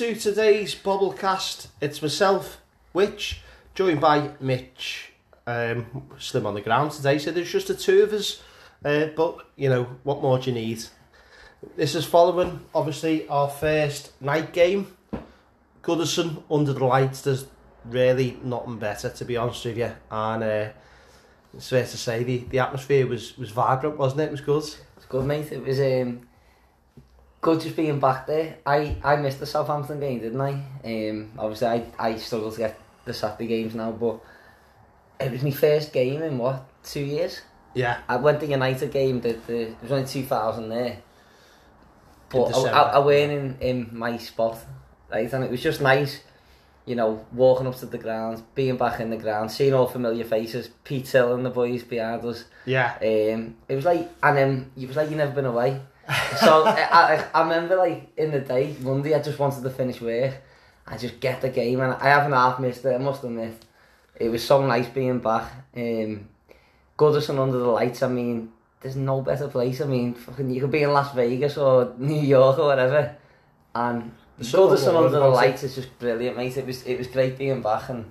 To today's Bobblecast. It's myself, Rich, joined by Mitch, um, slim on the ground today. So there's just the two of us, uh, but you know what more do you need? This is following obviously our first night game. Goodison under the lights. There's really nothing better to be honest with you, and uh, it's fair to say the, the atmosphere was was vibrant, wasn't it? It was good. It's good, mate. It was um, good just being back there. I, I missed the Southampton game, didn't I? Um, obviously, I, I struggle to get the Saturday games now, but it was my first game in, what, two years? Yeah. I went to the United game, the, the, there was only 2,000 there. But I. I, I weren't in, in my spot, right? And it was just nice, you know, walking up to the ground, being back in the ground, seeing all familiar faces, Pete Hill and the boys behind us. Yeah. Um, it was like, and then it was like you never been away. so, e, I, I, e, I remember like, in the day, Monday, I just wanted to finish work. I just get the game, and I haven't half missed it, I must admit. It was so nice being back. Um, Goodison under the lights, I mean, there's no better place. I mean, fucking, you could be in Las Vegas or New York or whatever, and the Goodison under the lights is just brilliant, mate. It was, it was great being back, and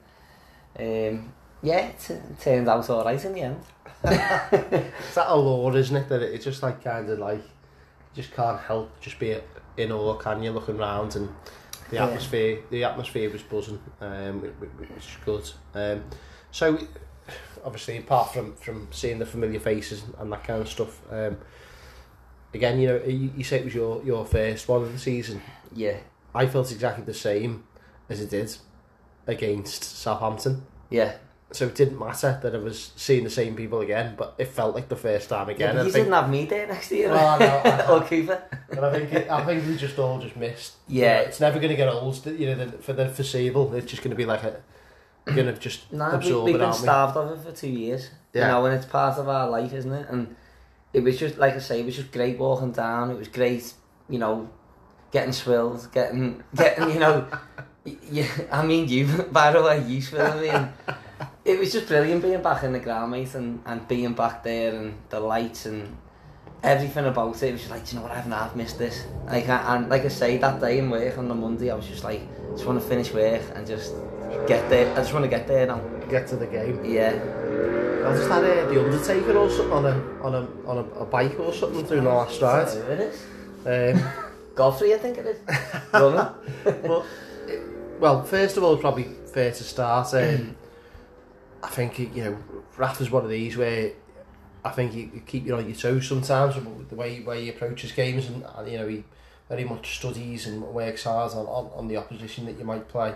um, yeah, it turned out all right in the end. it's that allure, isn't it? That it's just like kind of like just can't help just be in awe, can you? Looking round and the Yeah. atmosphere, the atmosphere was buzzing, um, which which was good. Um, so obviously, apart from from seeing the familiar faces and that kind of stuff, um, again, you know, you, you say it was your your first one of the season. Yeah, I felt exactly the same as it did against Southampton. yeah. So it didn't matter that I was seeing the same people again, but it felt like the first time yeah again. you think didn't have me there next year. Well, no, or Cooper. And I think it, I think we just all just missed. Yeah. You know, it's never going to get old. You know, the, for the foreseeable, it's just going to be like a. Going to just Nah, we, absorb we've it, been aren't we? starved of it for two years. Yeah. You know, and it's part of our life, isn't it? And it was just, like I say, it was just great walking down. It was great, you know, getting swilled, getting, getting, you know, yeah, I mean, you, by the way, you swilling me. And it was just brilliant being back in the mate, and, and being back there and the lights and everything about it. It was just like, "Do you know what, I haven't half missed this. Like, I, and like I say, that day in work on the Monday, I was just like, just want to finish work and just get there. I just want to get there now. Get to the game. Yeah. I just had uh, the Undertaker or something on a on a on a, a bike or something through the last ride. That's who it is. Um, Godfrey, I think it is. But well, first of all, probably fair to start. Um, I think you know, Rafa's one of these where I think you, you keep you on your toes sometimes with the way way he approaches games, and, you know he very much studies and works hard on, on, on the opposition that you might play.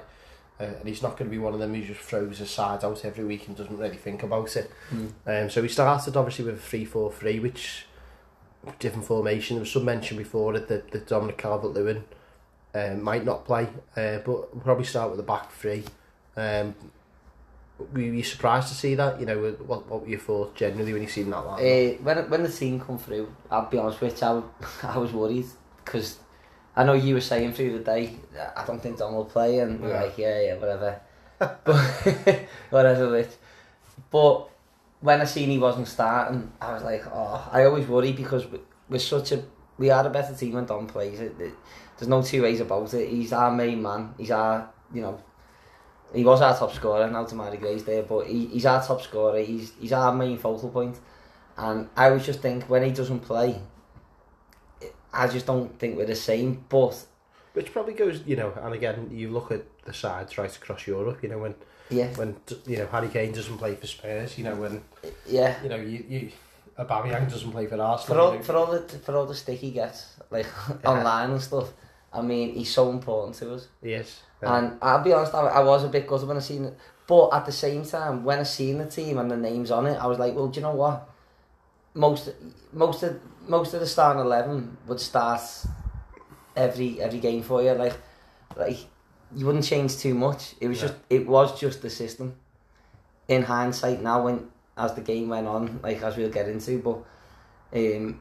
Uh, and he's not going to be one of them who just throws his side out every week and doesn't really think about it. Um, so we started obviously with a 3-4-3, which different formation. There was some mention before it that, that Dominic Calvert-Lewin um, might not play, uh, but we'll probably start with the back three. Um, were you surprised to see that? You know, what, what were your thoughts generally when you seen that? uh, when, when the scene come through, I'll be honest with you, I, I was worried because I know you were saying through the day, I don't think Don will play, and we're Yeah. like, yeah, yeah, whatever. but whatever, which. But when I seen he wasn't starting, I was like, oh, I always worry because we- we're such a, we are a better team when Don plays. It, it, there's no two ways about it. He's our main man. He's our, you know, he was our top scorer. Now Demarai Gray's there, but he, he's our top scorer. He's he's our main focal point. And I always just think when he doesn't play, I just don't think we're the same. But Which probably goes, you know, and again, you look at the sides right across Europe, you know, when, yeah, when you know, Harry Kane doesn't play for Spurs, you know, when, yeah. you know, you, you Aubameyang doesn't play for Arsenal. For all, you know. for all the for all the stick he gets, like Yeah. online and stuff. I mean, he's so important to us. He is. Yeah. And I'll be honest, I, I was a bit gutted when I seen it. But at the same time, when I seen the team and the names on it, I was like, well, do you know what? Most most of most of the starting eleven would start every every game for you. Like like you wouldn't change too much. It was No. just it was just the system. In hindsight now when as the game went on, like as we'll get into, but um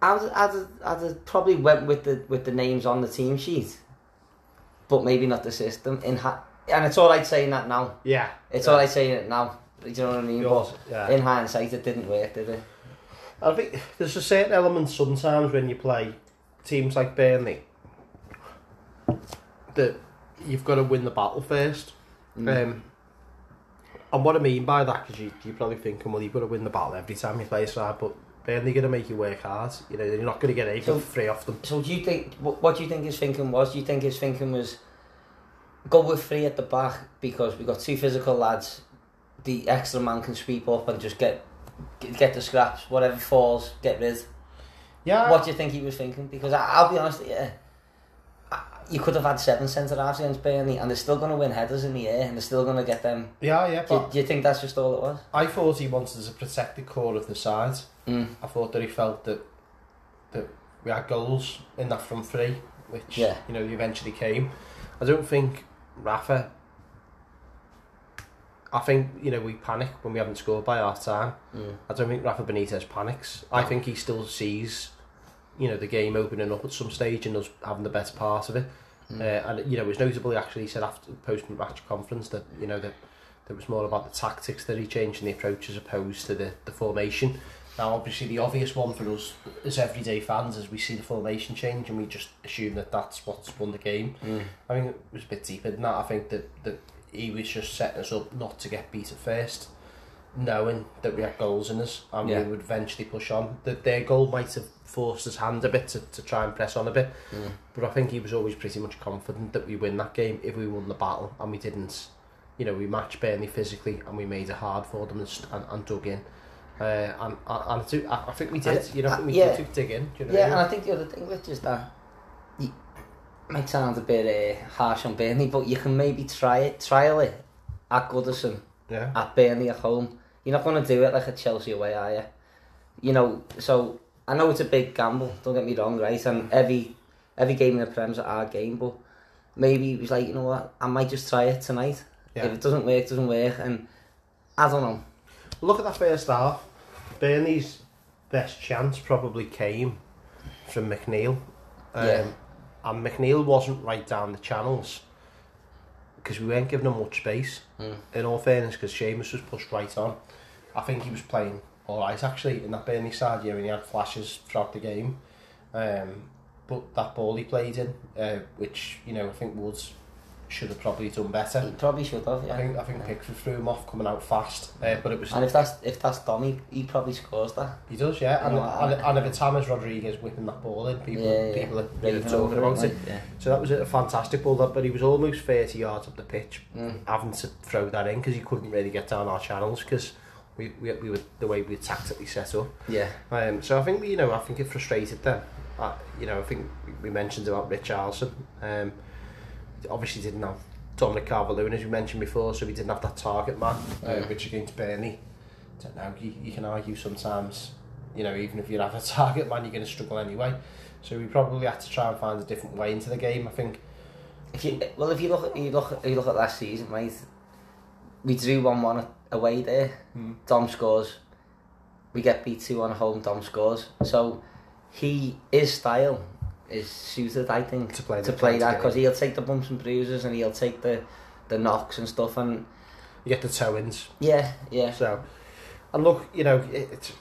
I'd, I'd, I'd probably went with the with the names on the team sheet, but maybe not the system. In ha- and it's all right saying that now. yeah. It's yeah. all right saying it now. Do you know what I mean? But yeah. in hindsight, it didn't work, did it? I think there's a certain element sometimes when you play teams like Burnley that you've got to win the battle first. Mm. Um, and what I mean by that, because you, you're probably thinking, well, you've got to win the battle every time you play a side, but Burnley going to make you work hard. You know, you're not going to get anything So- free off them. So do you think what, what do you think his thinking was? Do you think his thinking was go with three at the back because we've got two physical lads, the extra man can sweep up and just get get, the scraps, whatever falls, get rid. Yeah. What do you think he was thinking? Because I, I'll be honest, yeah, you could have had seven centre halves against Burnley and they're still going to win headers in the air and they're still going to get them. Yeah, yeah. Do, you- do you think that's just all it was? I thought he wanted to protect the core of the side. Mm. I thought that he felt that that we had goals in that front three, which Yeah. you know eventually came. I don't think Rafa. I think you know we panic when we haven't scored by half time. Mm. I don't think Rafa Benitez panics. I think he still sees, you know, the game opening up at some stage and us having the better part of it. Mm. Uh, and you know, it was notable. He actually said after the post-match conference that you know that that was more about the tactics that he changed and the approach as opposed to the the formation. Now, obviously, the obvious one for us as everyday fans is we see the formation change and we just assume that that's what's won the game. Mm. I think it was a bit deeper than that. I think that, that he was just setting us up not to get beat at first, knowing that we had goals in us and Yeah. we would eventually push on. That their goal might have forced his hand a bit to, to try and press on a bit, Mm. but I think he was always pretty much confident that we win that game if we won the battle and we didn't. You know, we matched Burnley physically and we made it hard for them and, and, and dug in. Uh, and and, and I, I I think we did. You know, I we Yeah. did dig in. You know Yeah, what and I I think the other thing with is that you might sound a bit uh, harsh on Burnley, but you can maybe try it, trial it at Goodison, mean? Yeah. at Burnley at home. You're not going to do it like a Chelsea away, are you? You know, so I know it's a big gamble. Don't get me wrong, right? And every every game in the Prem's a hard game, but maybe he was like, you know what, I might just try it tonight. Yeah. If it doesn't work, it doesn't work, and I don't know. Look at that first half. Burnley's best chance probably came from McNeil. Um, Yeah. And McNeil wasn't right down the channels because we weren't giving him much space. Mm. In all fairness, because Seamus was pushed right on. I think he was playing all right actually in that Burnley side. Yeah, and he had flashes throughout the game. Um, but that ball he played in, uh, which you know I think Woods should have probably done better. He probably should have, yeah. I think I think Pickford threw him off coming out fast, uh, but it was And if that's if that's Dom, he, probably scores that. He does, yeah. And, and, and if it's James Rodriguez whipping that ball in, people yeah, yeah. people are Raving talking about it. like, Yeah. So that was a fantastic ball, that, but he was almost 30 yards up the pitch, Mm. having to throw that in because he couldn't really get down our channels because we, we, we were the way we tactically set up. Yeah. Um, so I think we, you know, I think it frustrated them. Uh, you know, I think we- mentioned about Richarlison. Um, obviously didn't have Dominic Calvert-Lewin as we mentioned before, so we didn't have that target man, uh, Mm. which against Burnley. Don't know. You, you can argue sometimes. You know, even if you have a target man, you're going to struggle anyway. So we probably had to try and find a different way into the game. I think. If you well, if you look at you look at, you look at last season, right? We drew one one away there. Hmm. Dom scores. We get beat two on home. Dom scores. So he his style is suited, I think, To play to play that because he'll take the bumps and bruises and he'll take the the knocks and stuff. And You get the toe-ins. yeah, yeah, So, and look, you know, it, it,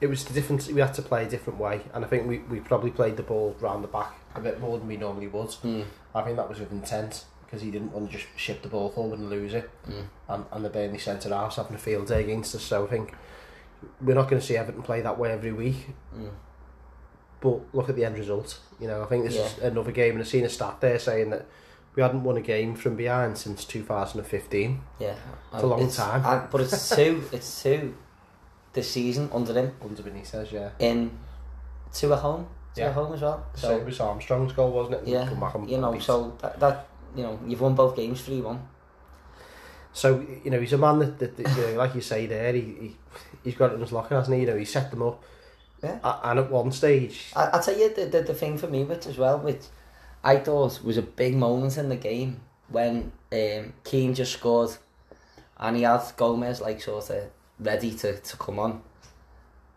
it was the different. We had to play a different way, and I think we, we probably played the ball round the back a bit more than we normally would. mm, I think that was with intent because he didn't want to just ship the ball forward and lose it, mm. and, and the Burnley centre halves having a field day against us. So I think we're not going to see Everton play that way every week. Mm. But look at the end result. You know, I think this is another game, and I've seen a stat there saying that we hadn't won a game from behind since 2015. yeah. It's a long time. and- but it's two. It's two. This season under him Under Benitez, yeah. in two at home. Two Yeah. at home as well. So, So it was Armstrong's goal, wasn't it? Yeah, come back and you know, beat- so that, that you know, you've won both games three one. So you know he's a man that, that, that you know, like you say there, he, he he's got it in his locker, hasn't he? You know, he set them up. Yeah. A- And at one stage, I, I'll tell you the, the the thing for me which as well, which I thought was a big moment in the game when um, Keane just scored, and he had Gomes like sort of ready to, to come on,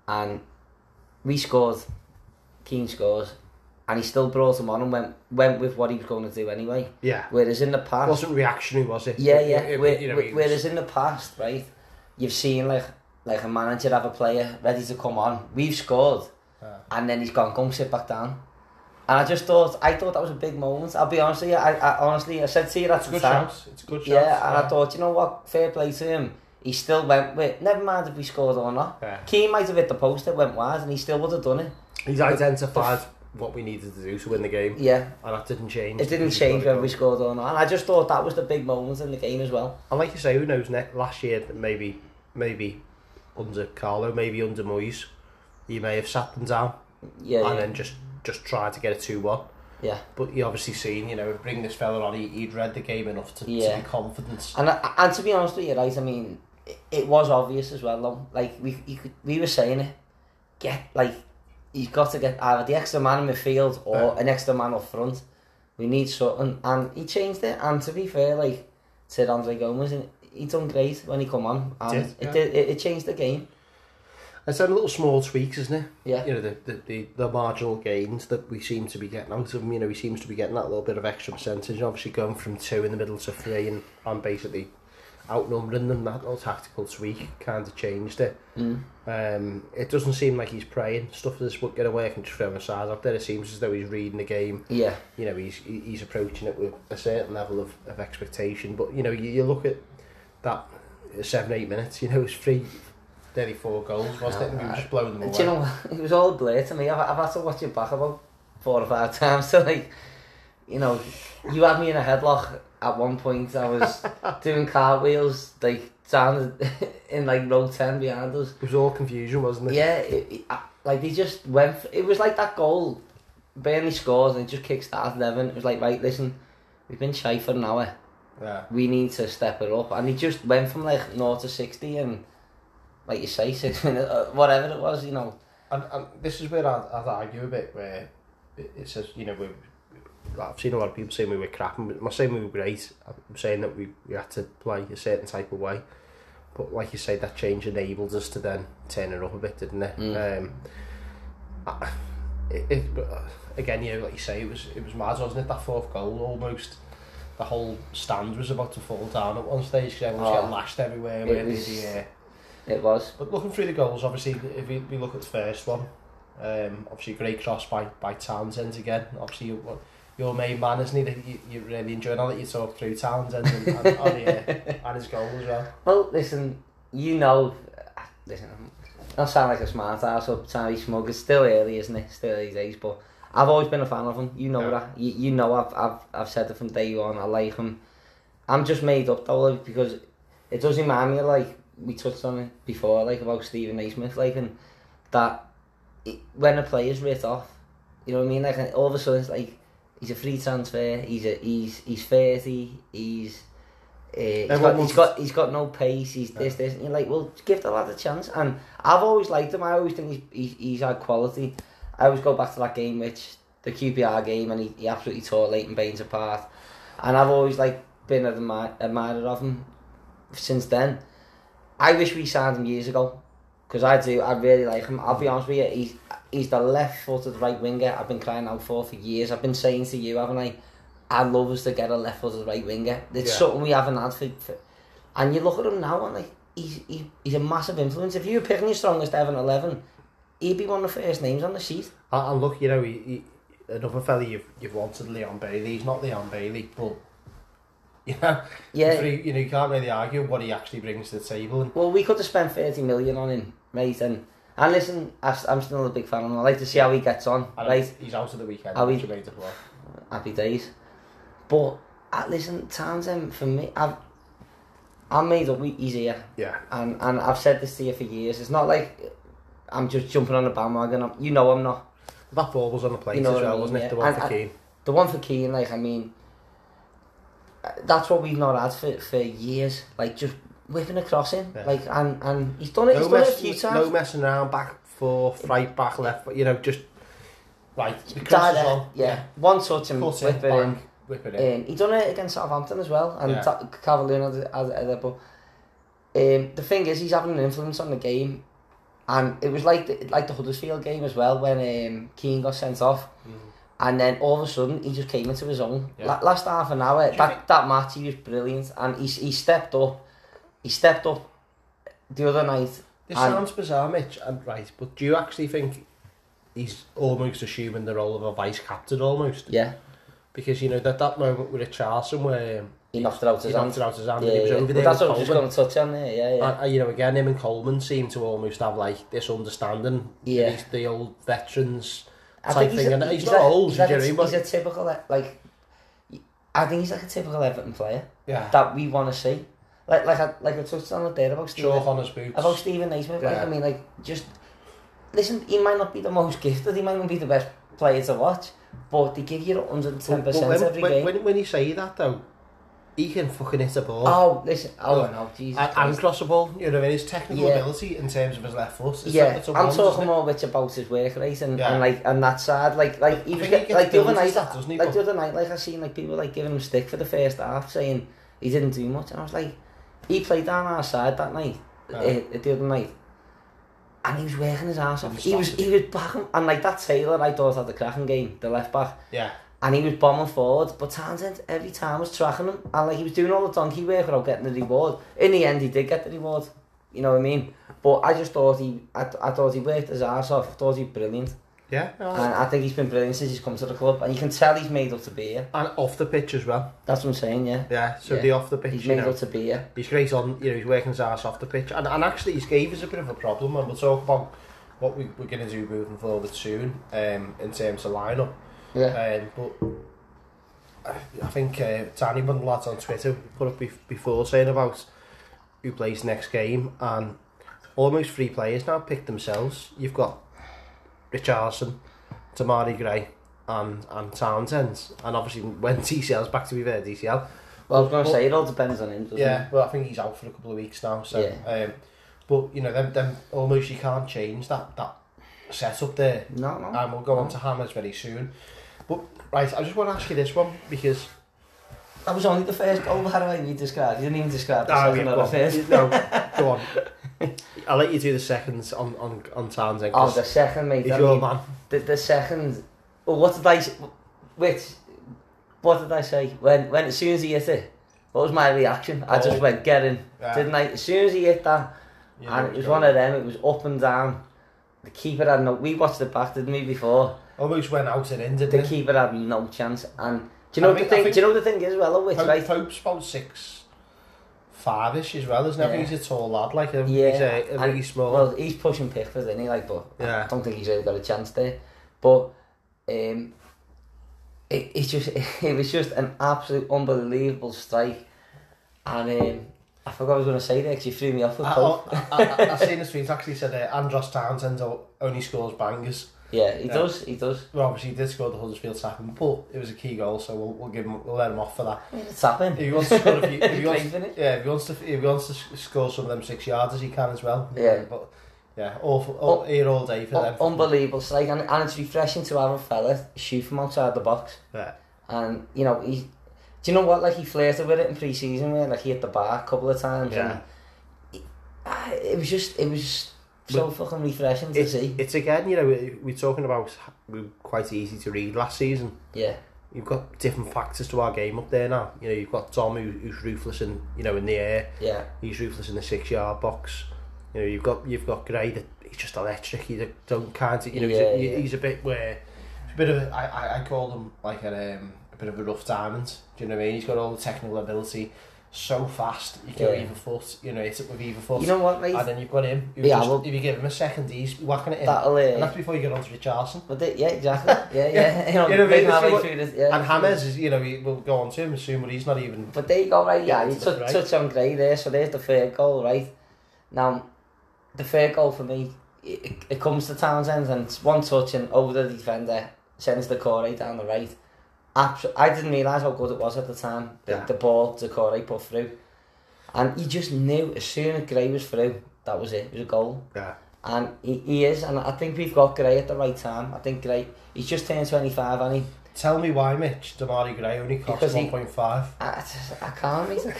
and we scored, Keane scores, and he still brought him on and went went with what he was going to do anyway. yeah, Whereas in the it past, wasn't reactionary, was it? Yeah, yeah. it- Where, you know, was- whereas in the past, right, you've seen like like a manager have a player ready to come on. We've scored, Ah. and then he's gone, go and sit back down. And I just thought, I thought that was a big moment. I'll be honest with you, I, I honestly, I said to you at It's a good time. shot. It's a good shot. Yeah, and I thought, you know what, fair play to him. He still went with, never mind if we scored or not. Yeah. Keane might have hit the post, it went wide, and he still would have done it. He's identified what we needed to do to win the game, Yeah, and that didn't change. it didn't change whether we scored or not. And I just thought that was the big moment in the game as well. And like you say, who knows? Next last year, maybe, maybe under Carlo, maybe under Moyes, he may have sat them down Yeah, and yeah. then just just tried to get a two one. yeah. But you obviously seen, you know, bring this fella on. He, he'd read the game enough to, Yeah. to be confident. And and to be honest with you, right? I mean, it, it was obvious as well. Though, like we you could, we were saying it, get like he's got to get either the extra man in midfield or Yeah. an extra man up front. We need something, and he changed it. And to be fair, like said André Gomes, and he done great when he come on, and Did, it yeah. did it, it changed the game. It's them little small tweaks, isn't it? Yeah, You know, the, the, the, the marginal gains that we seem to be getting out of him. You know, he seems to be getting that little bit of extra percentage. Obviously, going from two in the middle to three and, and basically outnumbering them, that little tactical tweak kind of changed it. mm. Um, it doesn't seem like he's praying stuff that's get away and just throw a side out there. It seems as though he's reading the game. yeah, You know, he's he's approaching it with a certain level of, of expectation. But you know, you, you look at that seven eight minutes. You know, it's three, nearly four goals, wasn't it? And were just blowing them away. Do you know what? It was all blur to me. I've, I've had to watch it back about four or five times to like, you know, you had me in a headlock at one point. I was doing cartwheels like down in like row ten behind us. It was all confusion, wasn't it? Yeah, it, it, I- like they just went. For, it was like that goal. Burnley scores and it just kick started Evan. It was like right, listen, we've been shy for an hour. Yeah. We need to step it up, and he just went from like 0 to sixty and. Like you say, six minutes, uh, whatever it was, you know. And, and this is where I'd, I'd argue a bit, where it, says, you know, we I've seen a lot of people saying we were crap, and I'm not saying we were great. I'm saying that we, we had to play a certain type of way. But like you say, that change enabled us to then turn it up a bit, didn't it? Mm. Um, I- it, it uh, again, you know, like you say, it was it was mad, wasn't it? That fourth goal, almost the whole stand was about to fall down at one stage because everyone was Oh, getting lashed everywhere. it was- the, uh, It was. but looking through the goals, obviously, if we, we look at the first one, um, obviously great cross by by Townsend again. Obviously, your main man, isn't he? You, you really enjoy all that you talk through Townsend and, and, and, uh, and his goal as well. Well, listen, you know, listen, I'm sound like a smart ass to be smug. It's still early, isn't it? Still early days, but I've always been a fan of him. You know Yeah. that. You, you know I've, I've I've said it from day one. I like him. I'm just made up though like, because it does remind me like we touched on it before, like about Steven Naismith, like and that it, when a player's writ off, you know what I mean? Like all of a sudden, it's like he's a free transfer. He's a he's he's thirty. He's uh, he's, got, he's got he's got no pace. He's this this. And you're like, well, give the lad a chance. And I've always liked him. I always think he's he's, he's had quality. I always go back to that game, which the QPR game, and he, he absolutely tore Leighton Baines apart. And I've always like been an admi- admirer of him since then. I wish we signed him years ago because I do. I really like him. I'll be honest with you. He's he's the left-footed right winger I've been crying out for for years. I've been saying to you, haven't I? I'd love us to get a left-footed right winger. It's Yeah. something we haven't had for, for. And you look at him now, and like he's he, he's a massive influence. If you were picking your strongest ever eleven, he'd be one of the first names on the sheet. And, and look, you know, he, he, another fella you've you've wanted, Leon Bailey. He's not Leon Bailey, but you know, Yeah. he- you know, you can't really argue what he actually brings to the table. And Well, we could have spent thirty million on him, right? And and listen, I, I'm still a big fan of him. I like to see how he gets on, and right? he's out of the weekend. Are we- which made it well. happy days. But uh, listen, Townsend for me, I've I'm made up. He's here, Yeah, and and I've said this to you for years. It's not like I'm just jumping on the bandwagon. I'm, you know, I'm not. that ball was on the plate You know as what I well, mean, wasn't yeah. it? The one And- for Keane. The one for Keane, like I mean, that's what we've not had for for years. Like just whipping across him, Yeah. like and and he's done it. No, he's done it a few no messing around, back, forth, right, back, left, but you know, just right. Direct, on. yeah. One touch and Cut whip it, it in. whip it in. Um, he done it against Southampton as well, and Yeah. Ta- Cavalier had, it, but um, the thing is, he's having an influence on the game, and it was like the, like the Huddersfield game as well when um, Keane got sent off, Mm. And then all of a sudden he just came into his own. Yeah. La- last half an hour, that think- that match he was brilliant, and he he stepped up, he stepped up the other night. This And- sounds bizarre, Mitch, and right, but do you actually think he's almost assuming the role of a vice captain almost Yeah, because you know that that moment with Richarlison where he knocked it out he his knocked hand. it out his hand Yeah, and he was yeah. over But there that's what I was just going to touch on there. Yeah, yeah. And, you know, again, him and Coleman seem to almost have like this understanding. Yeah. He's the old veterans I type thing. A, and he's, he's not like, old, he's Jerry, like but... He's a typical, e, like... I think he's like a typical Everton player. Yeah. That we want to see. Like, like, I, like I touched on it there about Stephen... Chalk on his boots. About Stephen Naismith. Yeah. Like, I mean, like, just... Listen, he might not be the most gifted, he might not be the best player to watch, but they give you 110% well, well, when, every when, game. When, when you say that, though, he can fucking hit a ball. oh, listen. Oh, no, Jesus. and, cross the ball, you know, and his technical Yeah. ability in terms of his left foot. It's yeah, a I'm talking more which about his work rate and, Yeah. and like and that side, like like he I was get, like the other night, that, doesn't he, like but- the other night, like I seen like people like giving him stick for the first half, saying he didn't do much, and I was like, he played down our side that night, Yeah. uh, the other night, and he was working his ass off. He was he was backing, and like that Taylor, I thought had the cracking game, the left back. Yeah. And he was bombing forward, but Townsend every time was tracking him, and like he was doing all the donkey work without getting the reward. In the end, he did get the reward. You know what I mean? But I just thought he, I, I thought he worked his ass off. I thought he was brilliant, Yeah. no, and I think he's been brilliant since he's come to the club. And you can tell he's made up to be here. and off the pitch as well. That's what I'm saying. Yeah, Yeah. So Yeah. the off the pitch, he's made know, up to be here. he's great on. You know, he's working his ass off the pitch, and and actually, he's gave us a bit of a problem, and we'll talk about what we, we're going to do moving forward soon, um, in terms of lineup. Yeah, Um, but I, I think uh, Tiny one of the lads on Twitter put up bef- before saying about who plays next game, and almost three players now picked themselves. You've got Richarlison, Demarai Gray, and and Townsend, and obviously when DCL's back to be fair, DCL. well, I was going to say it all depends on him. Doesn't Yeah, well, I think he's out for a couple of weeks now. So, Yeah. um, but you know, them, them almost you can't change that that setup there. No, no. And we'll go on to Hammers very soon. But, right, I just want to ask you this one, because... That was only the first goal that I need to describe. You didn't even describe the oh, second yeah, or the first. No, go on. I'll let you do the second on, on, on Townsend. Oh, the second, mate. He's your mean, man. The, the second... Well, what did I... Which... What did I say? When, when as soon as he hit it, what was my reaction? Oh. I just oh. went, get in. Yeah. Didn't I? As soon as he hit that, you and it was one of them, it was up and down. The keeper had no we watched it back didn't we before Almost went out and in, the he? keeper had no chance and do you know I the I thing do you know the thing is well which Pope, right Pope's about six, five-ish as well. Isn't he? I think Yeah. he's a tall lad, like him. Yeah, he's a, a really small. well he's pushing Pickford isn't he like but Yeah. I don't think he's really got a chance there but um it, it's just it was just an absolute unbelievable strike and um, I forgot what I was going to say there because you threw me off with I. I, I, I've seen the tweet actually said uh, Andros Townsend only scores bangers. yeah, he Yeah. does, he does. Well, obviously he did score the Huddersfield tapping, but it was a key goal, so we'll, we'll give him, we'll let him off for that. It's happening. If he wants to score a few, if he He wants, yeah, if he wants to, if he wants to score some of them six yarders, he can as well. Yeah. but yeah, awful, all, here all day for them. Un- unbelievable strike and, and it's refreshing to have a fella shoot from outside the box Yeah, and you know he do you know what like he flirted with it in pre-season where like he hit the bar a couple of times Yeah. and he- ah, it was just it was so fucking refreshing to it's, see it's again, you know, we- we're talking about we were quite easy to read last season. yeah You've got different factors to our game up there now. You know, you've got Tom who, who's ruthless in, you know, in the air. yeah He's ruthless in the six yard box. You know, you've got you've got Gray that he's just electric. He don't can't you know Yeah, he's, a, yeah. he's a bit where he's a bit of a, I, I, I call him like a, um, a bit of a rough diamond. Do you know what I mean? He's got all the technical ability, so fast. You can Yeah. either foot, you know, hit it with either foot. you know what mate and then you've got him. Yeah, just, well- if you give him a second, he's whacking it in. that'll and uh, that's before you get on to Richarlison. but they, yeah exactly yeah yeah, you know, You know, making this our what- through this yeah And Hammers is, you know, we'll go on to him soon, but he's not even. But there you go, right? Yeah, you took right. touch on Gray there, so there's the third goal, right? Now, the third goal for me, it, it comes to Townsend and it's one touch and over the defender, sends the Corey down the right. Abs- I didn't realise how good it was at the time, the, Yeah. the ball the Corey put through. And he just knew as soon as Gray was through, that was it, it was a goal. Yeah. And he, he is, and I think we've got Gray at the right time. I think Gray, he's just turned 25, and he, Tell me why, Mitch, Demarai Gray only cost Because he- 1.5. I, I can't, mate. I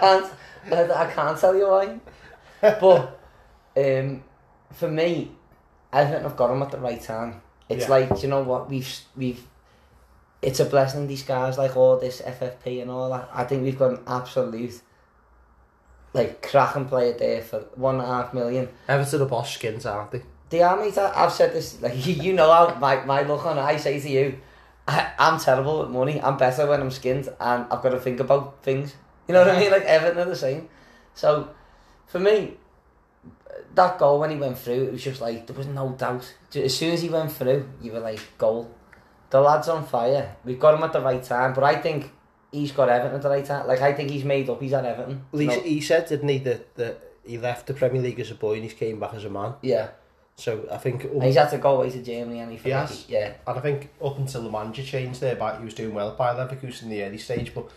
can't. I, I can't tell you why. But um, for me, I think I've got him at the right time. It's Yeah. like, you know what? We've we've. It's a blessing in disguise, like all this FFP and all that. I think we've got an absolute, like cracking player there for one and a half million. Everton are boss skins, aren't they? They are, mate. I, I've said this, like, you, you know how my, my look on it. I say to you, I, I'm terrible with money. I'm better when I'm skinned and I've got to think about things. You know what I mean? Like, Everton are the same. So, for me, that goal when he went through, it was just like, there was no doubt. As soon as he went through, you were like, goal. The lad's on fire. We've got him at the right time. But I think he's got Everton at the right time. Like, I think he's made up. He's at Everton. He, No- he said, didn't he, that, that he left the Premier League as a boy and he's came back as a man. yeah. So I think, And he's had to go away to Germany and he felt like Yes. yeah. and I think up until the manager changed there, but he was doing well by Leverkusen in the early stage. But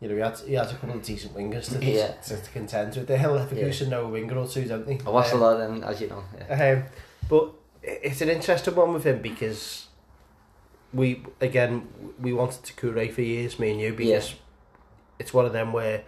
you know, he had he has a couple of decent wingers to, Yeah. to, to contend with. There, Leverkusen know a winger or two, don't they? I watched a Um, lot of them, as you know. Yeah. Um, but it's an interesting one with him because we again we wanted to curate for years, me and you, because it's one of them where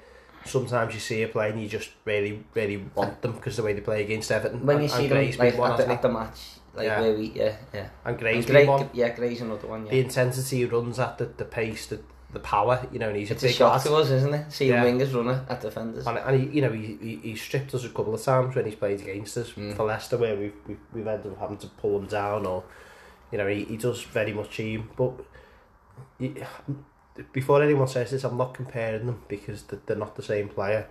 sometimes you see a play and you just really, really want them because the way they play against Everton. When and, you see and them like, one, at, the, at the match, like Yeah. where we, yeah, yeah. And And Gray's Gray, been one. yeah, Gray's another one, The intensity he runs at, the, the pace, the, the power, you know, and he's It's a a big shock lad. to us, isn't it? Seeing Yeah. wingers run at, defenders. And, and he, you know, he, he, he stripped us a couple of times when he's played against us Mm. for Leicester, where we've, we've, we've ended up having to pull him down, or, you know, he, he does very much team. But he, before anyone says this, I'm not comparing them because they're, they're not the same player.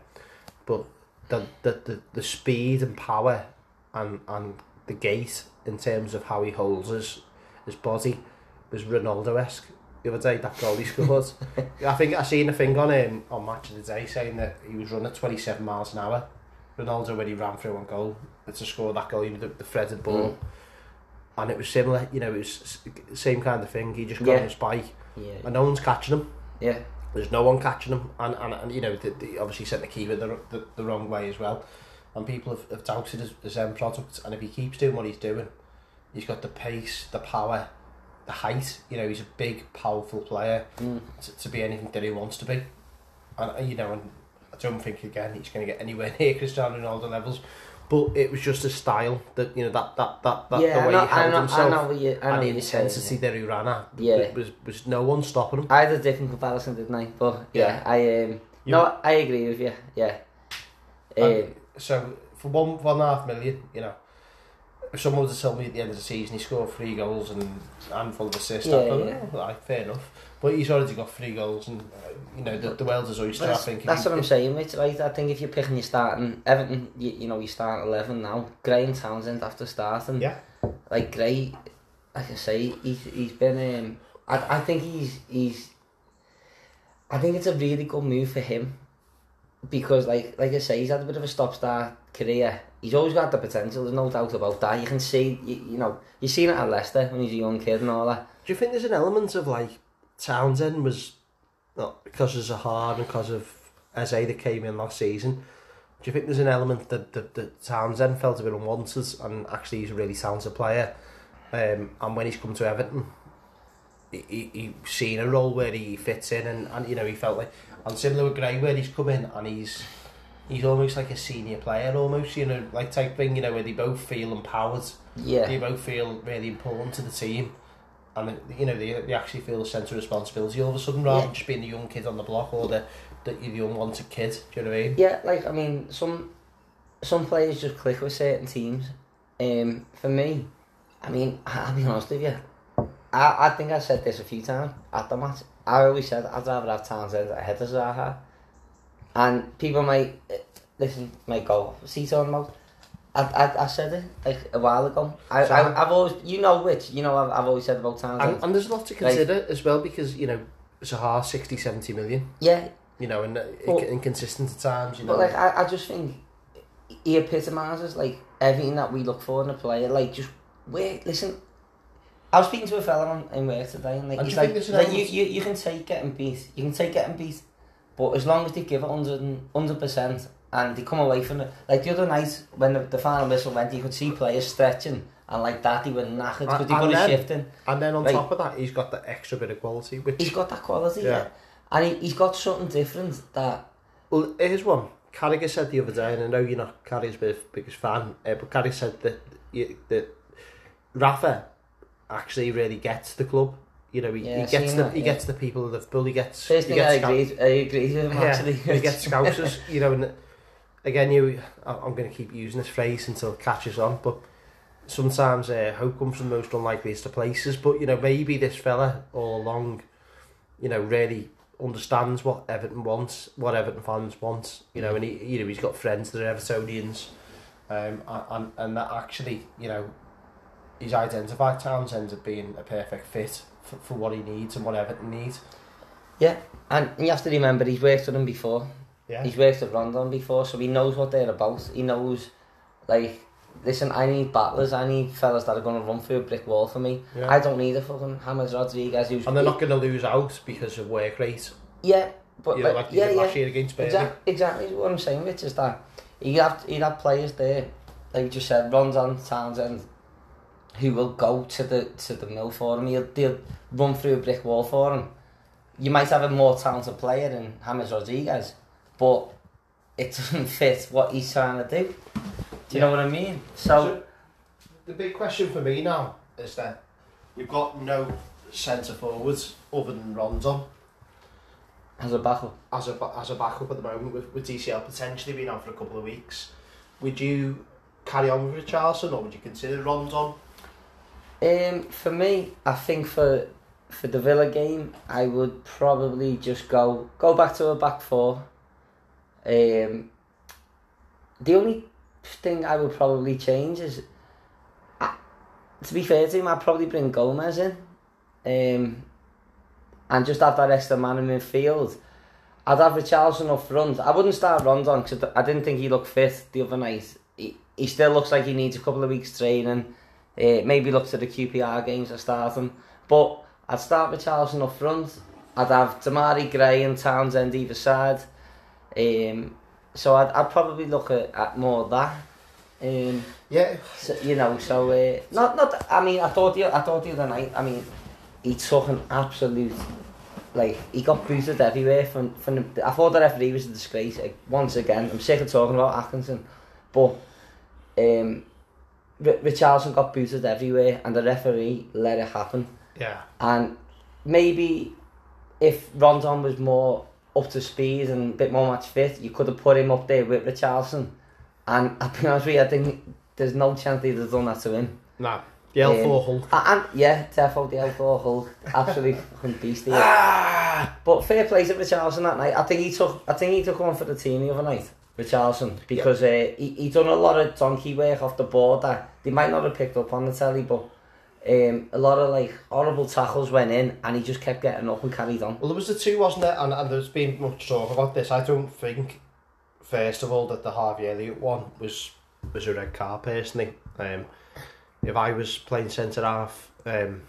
But the, the, the, the speed and power and, and the gait in terms of how he holds his, his body was Ronaldo-esque. The other day, that goal he scored. I think I seen a thing on him on Match of the Day saying that he was running 27 miles an hour. Ronaldo when he ran through one goal to score that goal, you know, the, the threaded ball. Mm. And it was similar, you know, it was same kind of thing. He just got Yeah. on his bike Yeah, and no one's catching him. yeah. There's no one catching him. And, and, and you know, obviously sent the keeper the, the, the wrong way as well. And people have, have doubted his, his end product. And if he keeps doing what he's doing, he's got the pace, the power, the height. You know, he's a big, powerful player Mm. to, to be anything that he wants to be. And, and, you know, and I don't think again he's going to get anywhere near Cristiano Ronaldo levels. But it was just a style that you know that that that, that yeah, the way know, he held know, himself I know you, I and the intensity that he ran at. Yeah. was was no one stopping him. I had a different comparison, didn't I? But yeah, Yeah. I um, You- no, I agree with you. Yeah. Um, so for one one and a half million, you know, if someone was to tell me at the end of the season he scored three goals and a handful of assists, Yeah, I'd yeah. "Oh, right, fair enough. But he's already got three goals, and uh, you know the, the world's his oyster. I that's, think. that's he- what I'm saying, mate. Right? I think if you're picking your starting Everton, you, you know, you start eleven now. Gray and Townsend after starting. Yeah. Like Gray, like I say, he's he's been. Um, I I think he's he's. I think it's a really good move for him, because like like I say, he's had a bit of a stop start career. He's always got the potential. There's no doubt about that. You can see, you, you know, you've seen it at Leicester when he's a young kid and all that. Do you think there's an element of like Townsend was not because of Zaha and because of Eze that came in last season? Do you think there's an element that, that, that Townsend felt a bit unwanted and actually he's a really talented player? Um, and when he's come to Everton, he, he, seen a role where he fits in and, and you know he felt like and similar with Gray where he's come in and he's he's almost like a senior player almost you know like type thing you know where they both feel empowered Yeah. they both feel really important to the team and you know they, they actually feel a sense of responsibility all of a sudden rather Yeah. than just being the young kid on the block or the, the, the unwanted kid do you know what I mean? Yeah, like I mean, some some players just click with certain teams. Um, for me, I mean, I'll be honest with you. I, I think I said this a few times at the match. I always said I'd rather have Townsend ahead of Zaha. And people might listen, might go, see talking about. I, I, I said it like a while ago. I, So- I, I've always, you know which, you know, I've, I've always said about Townsend. And, and there's a lot to consider as well because you know Zaha 60 70 million yeah, you know and uh, Well- inconsistent at times you know But like I, I just think he epitomises like everything that we look for in a player. Like just wait, listen. I was speaking to a fella in work today, and like And he's like, think there's an like you, you you can take getting beat, you can take getting beat, but as long as they give it hundred percent and they come away from it. Like the other night when the, the final whistle went, you could see players stretching and like that they were knackered because And- got a then- shifting. and then on Right. top of that he's got that extra bit of quality which He's got that quality, Yeah. yeah, and he, he's got something different that Well, here's one. Carragher said the other day, and I know you're not Carragher's big- biggest fan, uh, but Carragher said that that Rafa actually really gets the club. You know, he, Yeah, he gets the that, he yeah. gets the people of Liverpool. He gets first he thing I gets scout- agreed, I agreed with him yeah, actually. he gets scousers. you know, and again, you I'm going to keep using this phrase until it catches on, but sometimes uh, hope comes from the most unlikeliest of places. But you know, maybe this fella all along, you know, really understands what Everton wants, what Everton fans want. You know, and he, you know, he's got friends that are Evertonians, um, and and that actually, you know, he's identified Townsend as being a perfect fit for, for what he needs and what Everton needs. Yeah, and you have to remember, he's worked with them before. Yeah. He's worked at Rondon before, so he knows what they're about. He knows, like, listen, I need battlers, I need fellas that are going to run through a brick wall for me. yeah. I don't need a fucking James Rodriguez who's... and they're not going to lose out because of work rate. Yeah, but, You know, like yeah, yeah. last year against Burnley. Exactly, exactly what I'm saying, Rich, is that you have you have players there, like you just said, Rondon, Townsend, who will go to the to the mill for him. He'll, they'll run through a brick wall for him. You might have a more talented player than James Rodriguez, but it doesn't fit what he's trying to do. Do you know what I mean? So, the big question for me now is that we've got no centre forwards other than Rondon as a backup, as a as a backup at the moment with, with DCL potentially being out for a couple of weeks. Would you carry on with Richarlison or would you consider Rondon? um, for me, I think for for the Villa game, I would probably just go go back to a back four. Um, the only thing I would probably change is, uh, to be fair to him, I'd probably bring Gomes in, um, and just have that extra man in midfield. I'd have Richarlison up front. I wouldn't start Rondon because I didn't think he looked fit the other night. He, he still looks like he needs a couple of weeks training. Uh, maybe look to the QPR games to start him. But I'd start with Charleston up front. I'd have Demarai Gray and Townsend either side. Um, so I'd, I'd probably look at, at more of that. Um, Yeah, so, you know, so uh, not not. I mean, I thought the I thought the other night. I mean, he took an absolute like he got booted everywhere from from. The, I thought the referee was a disgrace. Like, once again, I'm sick of talking about Atkinson, but um, R- Richarlison got booted everywhere, and the referee let it happen. yeah, And maybe if Rondon was more up to speed and a bit more match fit, you could have put him up there with Richarlison. And I'll be honest with you, I think there's no chance they'd have done that to him. Nah. The L4 um, Hulk. And, and, yeah, Tefo, the L4 Hulk. Absolutely fucking beastie. Ah! But fair play to Richarlison that night. I think he took I think he took one for the team the other night. Richarlison. Because uh, he, he done a lot of donkey work off the board that they might not have picked up on the telly, but um, a lot of like horrible tackles went in, and he just kept getting up and carried on. Well, there was the two, wasn't there? And, and there's been much talk about this. I don't think, first of all, that the Harvey Elliott one was was a red card, personally. Um, if I was playing centre half, um,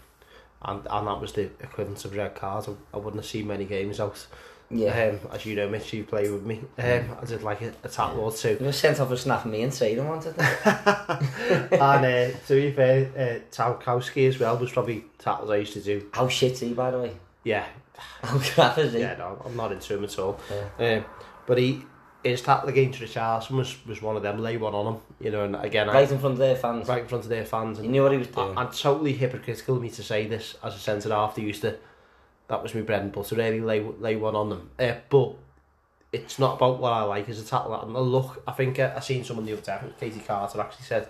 and, and that was the equivalent of red card, I, I wouldn't have seen many games out. Yeah. Um, as you know, Mitch, you play with me. Um, I did like a, a tackle or two. He was sent off for snapping me and trading wanted it. and uh, to be fair, uh, Tarkowski as well was probably tackles I used to do. How shitty, by the way? Yeah, How crap is he? yeah, no, I'm not into him at all. Yeah. Um, but he his tackle against Richarlison was, was one of them, lay one on him, you know, and again, Right in front of their fans. Right in front of their fans. He And knew what he was doing. I, I'm totally hypocritical of me to say this as a centre half. They used to, that was my bread and butter, really lay, lay one on them. Uh, but it's not about what I like as a tackle. And the look, I think uh, I seen someone the other day, I think Katie Carter actually said,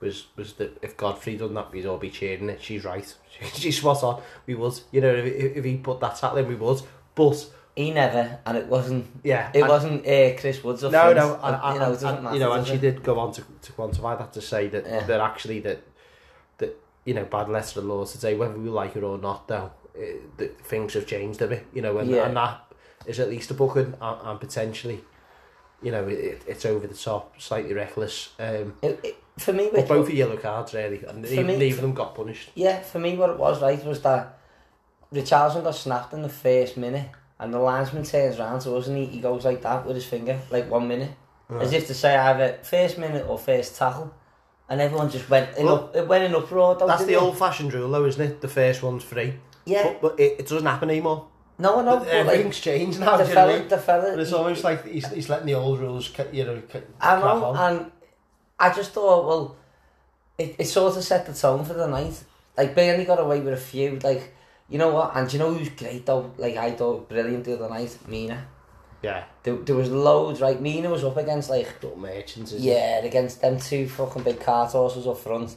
was was that if Godfrey done that, we'd all be cheering it. She's right. She's spot on. We would. You know, if, if he put that tackle in, we would. But, He never, and it wasn't. yeah. It and- wasn't uh, Chris Woods. No, front. no, and, And, you know, and, matter. you know, and she it? did go on to, to quantify that to say that Yeah. that actually that that you know bad letter of the law today, whether we like it or not, though, it, that things have changed a bit, you know, and, Yeah. and that is at least a booking and, and potentially, you know, it, it's over the top, slightly reckless. Um, It- it- for me, but both are yellow cards really, and neither, me- neither of them got punished. yeah, for me, what it was right was that Richarlison got snapped in the first minute, and the linesman turns round to us and he, he goes like that with his finger, like one minute, as if to say either first minute or first tackle, and everyone just went in Well, up, it went in uproar. That's the old-fashioned rule, though, isn't it? The first one's free, Yeah, but, but it, it doesn't happen anymore. no, no, But but like, Everything's changed now. the do you know fella, the fella, But it's he- almost like he's, he's letting the old rules, you uh, know, ca- I know, on. and I just thought, well, it, it sort of set the tone for the night. Like, Burnley got away with a few, like, you know what, and you know who's great though? Like, I thought brilliant the other night, Mina. Yeah, There, there was loads, right? Mina was up against, like, little merchants. Yeah, against them two fucking big cart horses up front.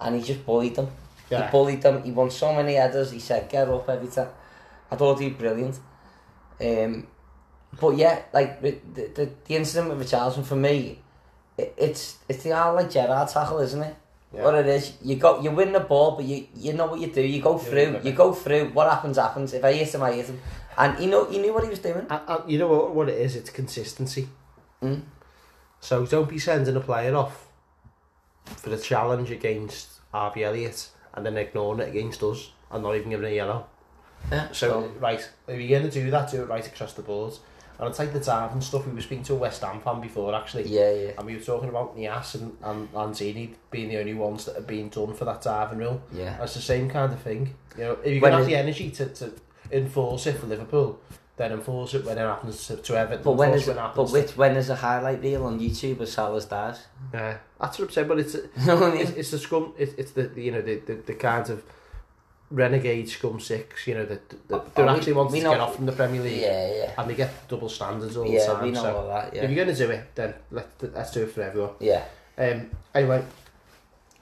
and he just bullied them. Yeah. He bullied them. He won so many headers. He said, "Get up every time." I thought he was brilliant. Um, but yeah, like the, the the incident with Richarlison for me, it, it's it's the like Gerrard tackle, isn't it? Yeah. What it is, you go, you win the ball, but you you know what you do. You go through, yeah. you go through. What happens happens. If I hit him, I hit him, and he know he knew what he was doing. And, and you know what, what it is? It's consistency. Mm. So don't be sending a player off for the challenge against Harvey Elliott and then ignoring it against us and not even giving a yellow. Yeah. So, right, if you're going to do that, do it right across the board. And it's like the and stuff. We were speaking to a West Ham fan before, actually. yeah, yeah, And we were talking about Nias and, and Lanzini being the only ones that have been done for that diving rule. yeah. That's the same kind of thing. You know, if you're going to have the energy to, to enforce it for Liverpool, then enforce it when it happens to, to Everton. But when enforce is but happens which when there's a highlight reel on YouTube of Salah's dives? to, yeah, that's what I'm saying. But it's You know what I mean? it's, it's the scum. It's, it's the, the you know the, the the kind of renegade scum six. You know that that Oh, they're we- actually wanting we to know- get off from the Premier League, Yeah, yeah, and they get double standards all the yeah. time. We know so all that. yeah. if you're going to do it, then let let's do it for everyone. yeah. Um, anyway,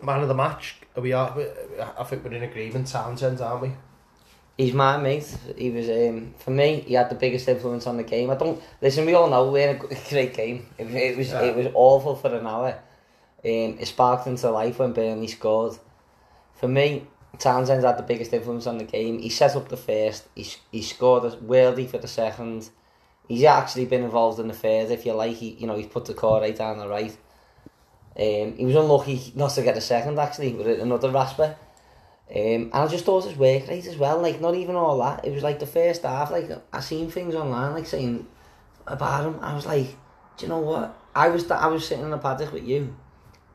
man of the match. Are we are. I think we're in agreement. Townsend, aren't we? He's my mate. He was um, for me. He had the biggest influence on the game. I don't listen. We all know we're in a great game. It, it was Yeah. it was awful for an hour. Um, it sparked into life when Burnley scored. For me, Townsend had the biggest influence on the game. He set up the first. He he scored a worldy for the second. He's actually been involved in the third, if you like. He you know he's put the core right down the right. Um, he was unlucky not to get a second actually with another rasper. Um, and I just thought his work rate as well, like not even all that. It was like the first half, like I seen things online like saying about him. I was like, do you know what? I was I was sitting in the paddock with you.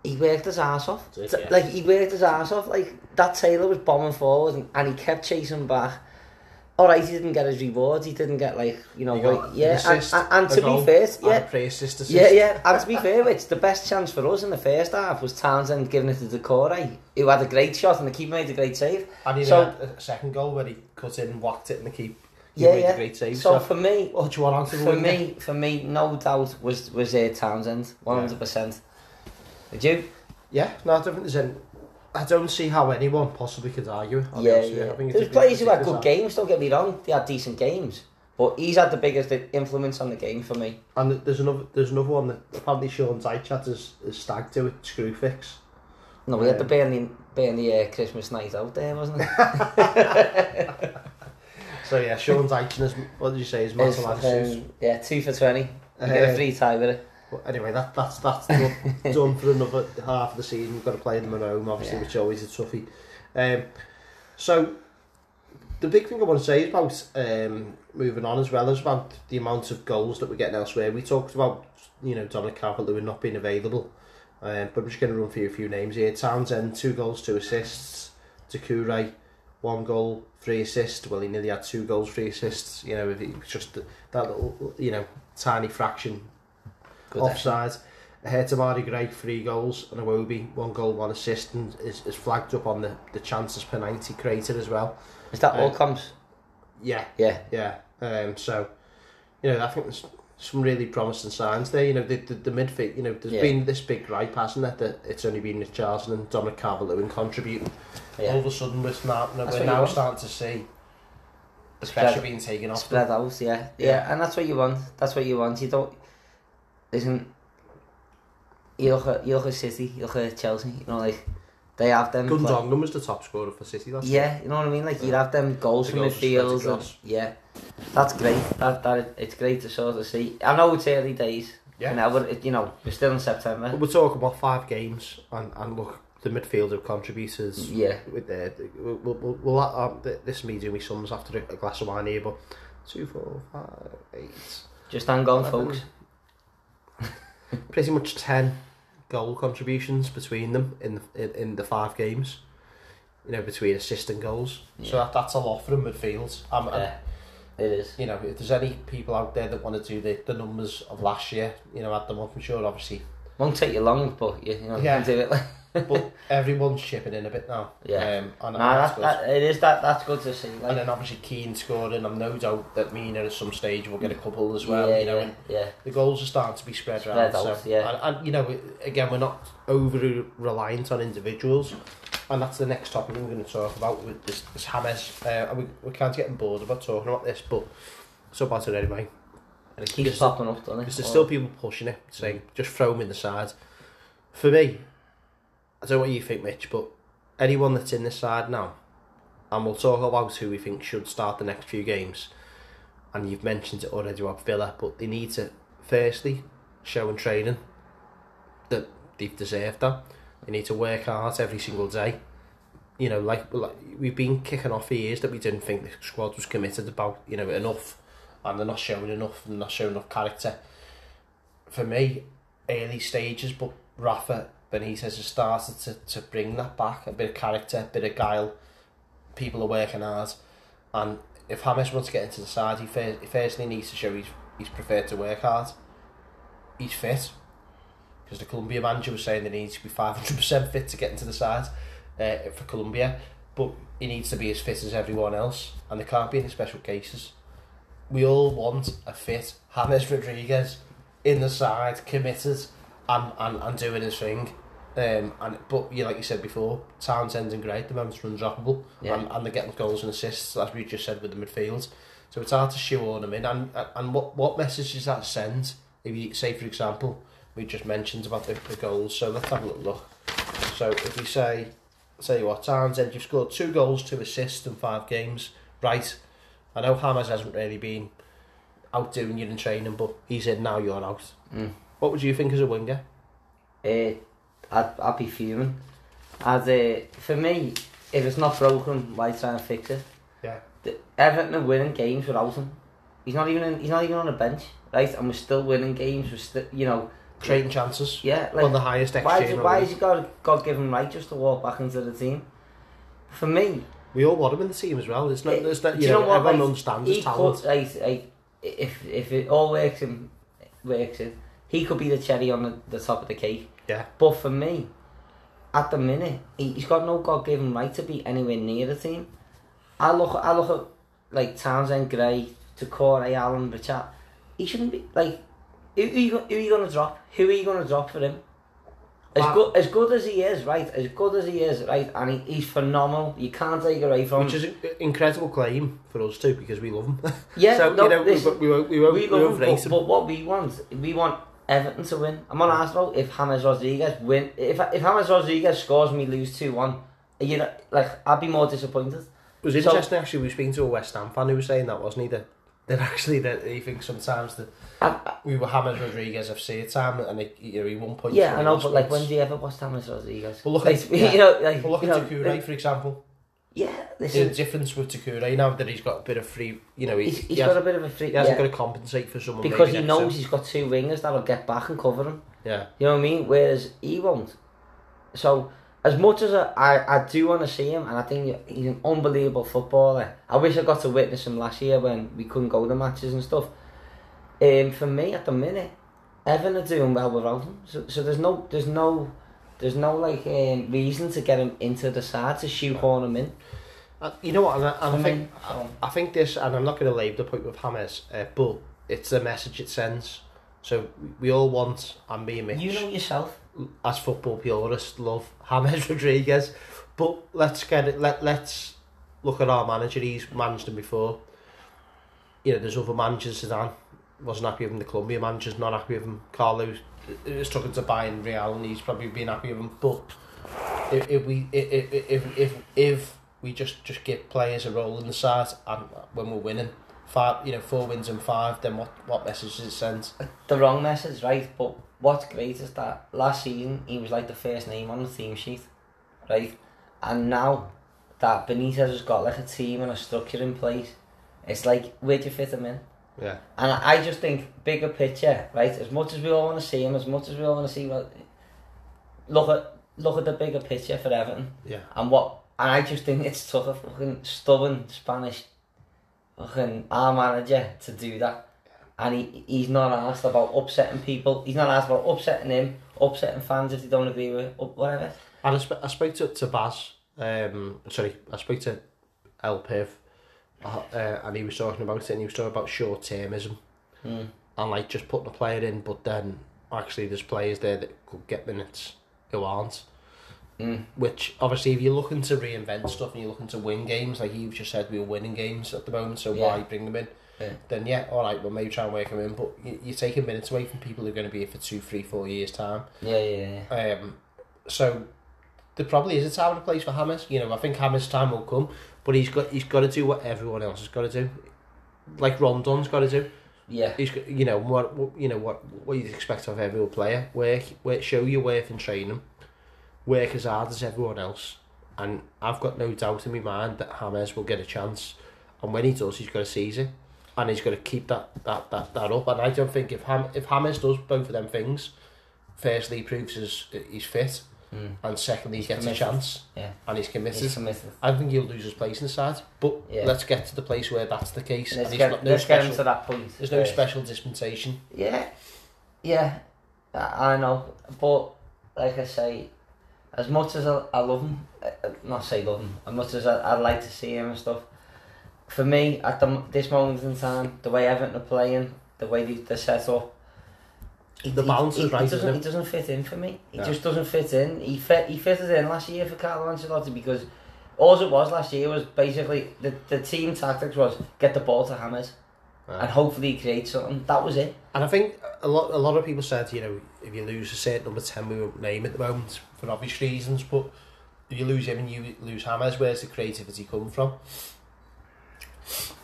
He worked his ass off. Did, yeah. Like he worked his ass off. Like that Taylor was bombing forward and, and he kept chasing back. All right, he didn't get his rewards. He didn't get like you know, like, yeah. And, assist, and, and a to goal, be fair, yeah, assist. yeah, yeah. And to be fair, it's the best chance for us in the first half was Townsend giving it to Doucouré, who had a great shot and the keeper made a great save. And he So- had a second goal where he cut in and whacked it in the keep. He Yeah, a great save. So So, for me, what do you want to for me, for me, no doubt was was uh, Townsend, one hundred percent. Did you? Yeah, no, I don't think there's any. I don't see how anyone possibly could argue. I'll Yeah, honest with you. yeah. I think There's players who had good games. Don't get me wrong; they had decent games, but he's had the biggest influence on the game for me. And there's another, there's another one that apparently Sean Dychat is, is stag to with Screwfix. No, we had the Um, Burnley Burnley uh, Christmas night out there, wasn't it? So yeah, Sean is, what did you say, is It's mathematics. fucking- yeah, two for twenty. You get a Uh, free tie with it. But anyway, that, that's that's done, done for another half of the season. We've got to play them at home, obviously, Yeah. which always a toughie. Um, so, the big thing I want to say is about um, moving on as well as about the amount of goals that we're getting elsewhere. We talked about, you know, Dominic Calvert-Lewin not being available, um, but I'm just going to run through a few names here. Townsend, two goals, two assists. Doucouré, one goal, three assists. Well, he nearly had two goals, three assists. You know, if just that little, you know, tiny fraction offside. Ahead Demarai Gray, three goals, and Iwobi, one goal, one assist, and is, is flagged up on the, the chances per 90 created as well. Is that all comes? Yeah, Yeah. yeah. Um, so, you know, I think there's some really promising signs there. You know, the, the, the midfield, you know, there's Yeah. been this big gripe, hasn't it, that it's only been Richarlison and Dominic Calvert-Lewin contributing. All of a sudden, we're, now, That's we're now starting to see the pressure being taken off. Spread out, yeah. yeah. Yeah. and that's what you want. That's what you want. You don't. You look at City, at Chelsea, you know, like, they have them. Gundogan was the top scorer for City last yeah, you know what I mean? Like, you'd have them goals The from goals midfield. and-. Yeah, that's great. That, that It's great to sort of see. I know it's early days. Yeah. You know, it, you know, we're still in September. But we're talking about five games, and, and look, the midfield have contributed Yeah. with the, we'll, we'll, we'll, um, th- this me doing me sums after a, glass of wine here, but two, four, five, eight, Just hang on, folks. Pretty much ten goal contributions between them in the, in, in the five games. You know, between assist and goals. So that, that's a lot for midfield. Um, Yeah, it is. you know, if there's any people out there that want to do the, the numbers of last year, you know, add them up. I'm sure, obviously, Won't take you long, but you, you know, Yeah. you can do it. But everyone's chipping in a bit now. Yeah. um, and nah, that's that, it is that. That's good to see. Like, And then obviously Keane scoring, and no doubt that Mina at some stage will get a couple as well. yeah, you know, yeah, yeah. the goals are starting to be spread, Spread around. out, so, yeah. and, and you know, again, we're not over reliant on individuals. and that's the next topic we're going to talk about with this, this James. Uh, and we, we can't get bored about talking about this, but so about it anyway. And it keeps popping up, doesn't it? because there's still people pushing it, saying just throw him in the side. For me, I don't know what you think, Mitch, but anyone that's in this side now, and we'll talk about who we think should start the next few games. And you've mentioned it already about Villa, but they need to firstly show in training that they've deserved that. They need to work hard every single day. You know, like, like we've been kicking off for years that we didn't think the squad was committed about you know enough, and they're not showing enough, and not showing enough character. For me, early stages, but Rafa Benitez has started to, to bring that back, a bit of character, a bit of guile. People are working hard, and if James wants to get into the side, he, first, he firstly needs to show he's he's prepared to work hard. He's fit, because the Colombia manager was saying that he needs to be five hundred percent fit to get into the side uh, for Colombia, but he needs to be as fit as everyone else, and there can't be any special cases. We all want a fit James Rodriguez in the side, committed, and, and, and doing his thing. Um, and but you like you said before, Townsend and Gray, the moments are undroppable, Yeah. and, and they're getting goals and assists as we just said with the midfield. So it's hard to shoehorn them in. And and what what message does that send? If you say, for example, we just mentioned about the, the goals. So let's have a little look. So if we say, say what Townsend, you've scored two goals, two assists in five games. Right. I know Hammers hasn't really been out doing you in training, but he's in now. You're out. Mm. What would you think as a winger? Uh, I'd, I'd be fuming. I'd, uh, for me, if it's not broken, why try and fix it? Yeah. The, Everton are winning games without him. He's not even in, he's not even on a bench, right? And we're still winning games. We're still, you know, Creating chances. yeah. Like, the highest XG. why, is, why has he got God given right just to walk back into the team? For me, We all want him in the team as well. It's not. It- there's no, you you know, know what, everyone like, understands his talent. could, like, like, if if it all works in, works in, he could be the cherry on the, the top of the cake. Yeah. But for me, at the minute, he, he's got no God given right to be anywhere near the team. I look, I look at like Townsend, Gray, Doucouré, Allen, Richard. He shouldn't be like. Who, who, who are you going to drop? Who are you going to drop for him? As Wow. good as good as he is, right? As good as he is, right? And he, he's phenomenal. You can't take away from Which is an incredible claim for us too, because we love him. Yeah, so no, you know, listen, we, we, won't- we won't, we we love won't him, but, him. but what we want, we want Everton to win. I'm on Arsenal. If James Rodriguez win, if if James Rodriguez scores and we lose two one, you know, like I'd be more disappointed. It was So- interesting actually. We were speaking to a West Ham fan who was saying that wasn't he? That, that actually that he thinks sometimes that I, we were James Rodriguez FC at time and he, you know he won points. yeah, I know, but like when do you ever watch James Rodriguez? Well, look like, at- yeah. you know, like Well, look you at know, Doucouré, for example. Yeah, There's listen, a difference with Doucouré now that he's got a bit of free. You know, he, he's, he, he's has, got a bit of a free. he hasn't yeah, got to compensate for someone because maybe he knows him. he's got two wingers that'll get back and cover him. Yeah, You know what I mean? Whereas he won't. So as much as I, I, I do want to see him, and I think he's an unbelievable footballer. I wish I got to witness him last year when we couldn't go to matches and stuff. Um, for me, at the minute, Evan are doing well without him. So, so there's no, there's no, there's no like um, reason to get him into the side to shoehorn him in. Uh, you know what? And I, and I think so- I think this, and I'm not going to labour the point with James, uh, but it's the message it sends. So we all want, and me and Mitch, You know yourself. as football purists, love James Rodriguez. But let's get it. Let let's look at our manager. He's managed him before. You know, there's other managers. Zidane wasn't happy with him. The Colombia manager's not happy with him. Carlos talking to Bayern Real, and he's probably been happy with him. But if, if we if, if if if we just just give players a role in the side, and when we're winning five, you know, four wins and five, then what what message does it send? The wrong message, right? But what's great is that last season he was like the first name on the team sheet, right? And now that Benitez has got like a team and a structure in place, it's like where do you fit him in? Yeah, And I I just think bigger picture, right? As much as we all want to see him, as much as we all want to see, well, look at look at the bigger picture for Everton yeah. and what. And I just think it's tough a fucking stubborn Spanish fucking our manager to do that. And he he's not asked about upsetting people. He's not asked about upsetting him, upsetting fans if they don't agree with whatever. And I, sp- I spoke to, to Baz, um, sorry, I spoke to El Piv, uh, and he was talking about it, and he was talking about short-termism, Mm. and like just putting a player in, but then actually there's players there that could get minutes who aren't. Mm. Which obviously, if you're looking to reinvent stuff and you're looking to win games, like you've just said, we're winning games at the moment, so Yeah. why bring them in? Yeah. Then yeah, all right, well maybe try and work them in, but you, you're taking minutes away from people who are going to be here for two, three, four years time. Yeah, yeah, yeah. Um, so there probably is a time and a place for Hammers. You know, I think Hammers' time will come, but he's got he's got to do what everyone else has got to do, like Rondon's got to do. Yeah, He's got, you know what, what you know what what you expect of every player. Work, work, show your worth in training. Work as hard as everyone else, and I've got no doubt in my mind that Hammers will get a chance. And when he does, he's got to seize it, and he's got to keep that that that, that up. And I don't think if Ham if Hammers does both of them things, firstly he proves his, he's fit, Mm. and secondly he gets committed. a chance, Yeah. and he's committed. he's committed. I think he'll lose his place in the side, but Yeah. let's get to the place where that's the case. Let's and get, no let's get special, him to that point. there's no special dispensation. Yeah, yeah, I, I know, but like I say, as much as I, I love him, uh, uh, not say love him, as much as I, I'd like to see him and stuff, for me at the, this moment in time, the way Everton are playing, the way they, they're set up, he, The he- balance is right, doesn't, it? he doesn't fit in for me. He No. just doesn't fit in. He fit he fitted in last year for Carlo Ancelotti because all it was last year was basically the, the team tactics was get the ball to Hammers and hopefully create something. That was it. And I think a lot a lot of people said, you know, if you lose a certain number 10, we won't name at the moment for obvious reasons, but if you lose him and you lose Hammers, where's the creativity come from?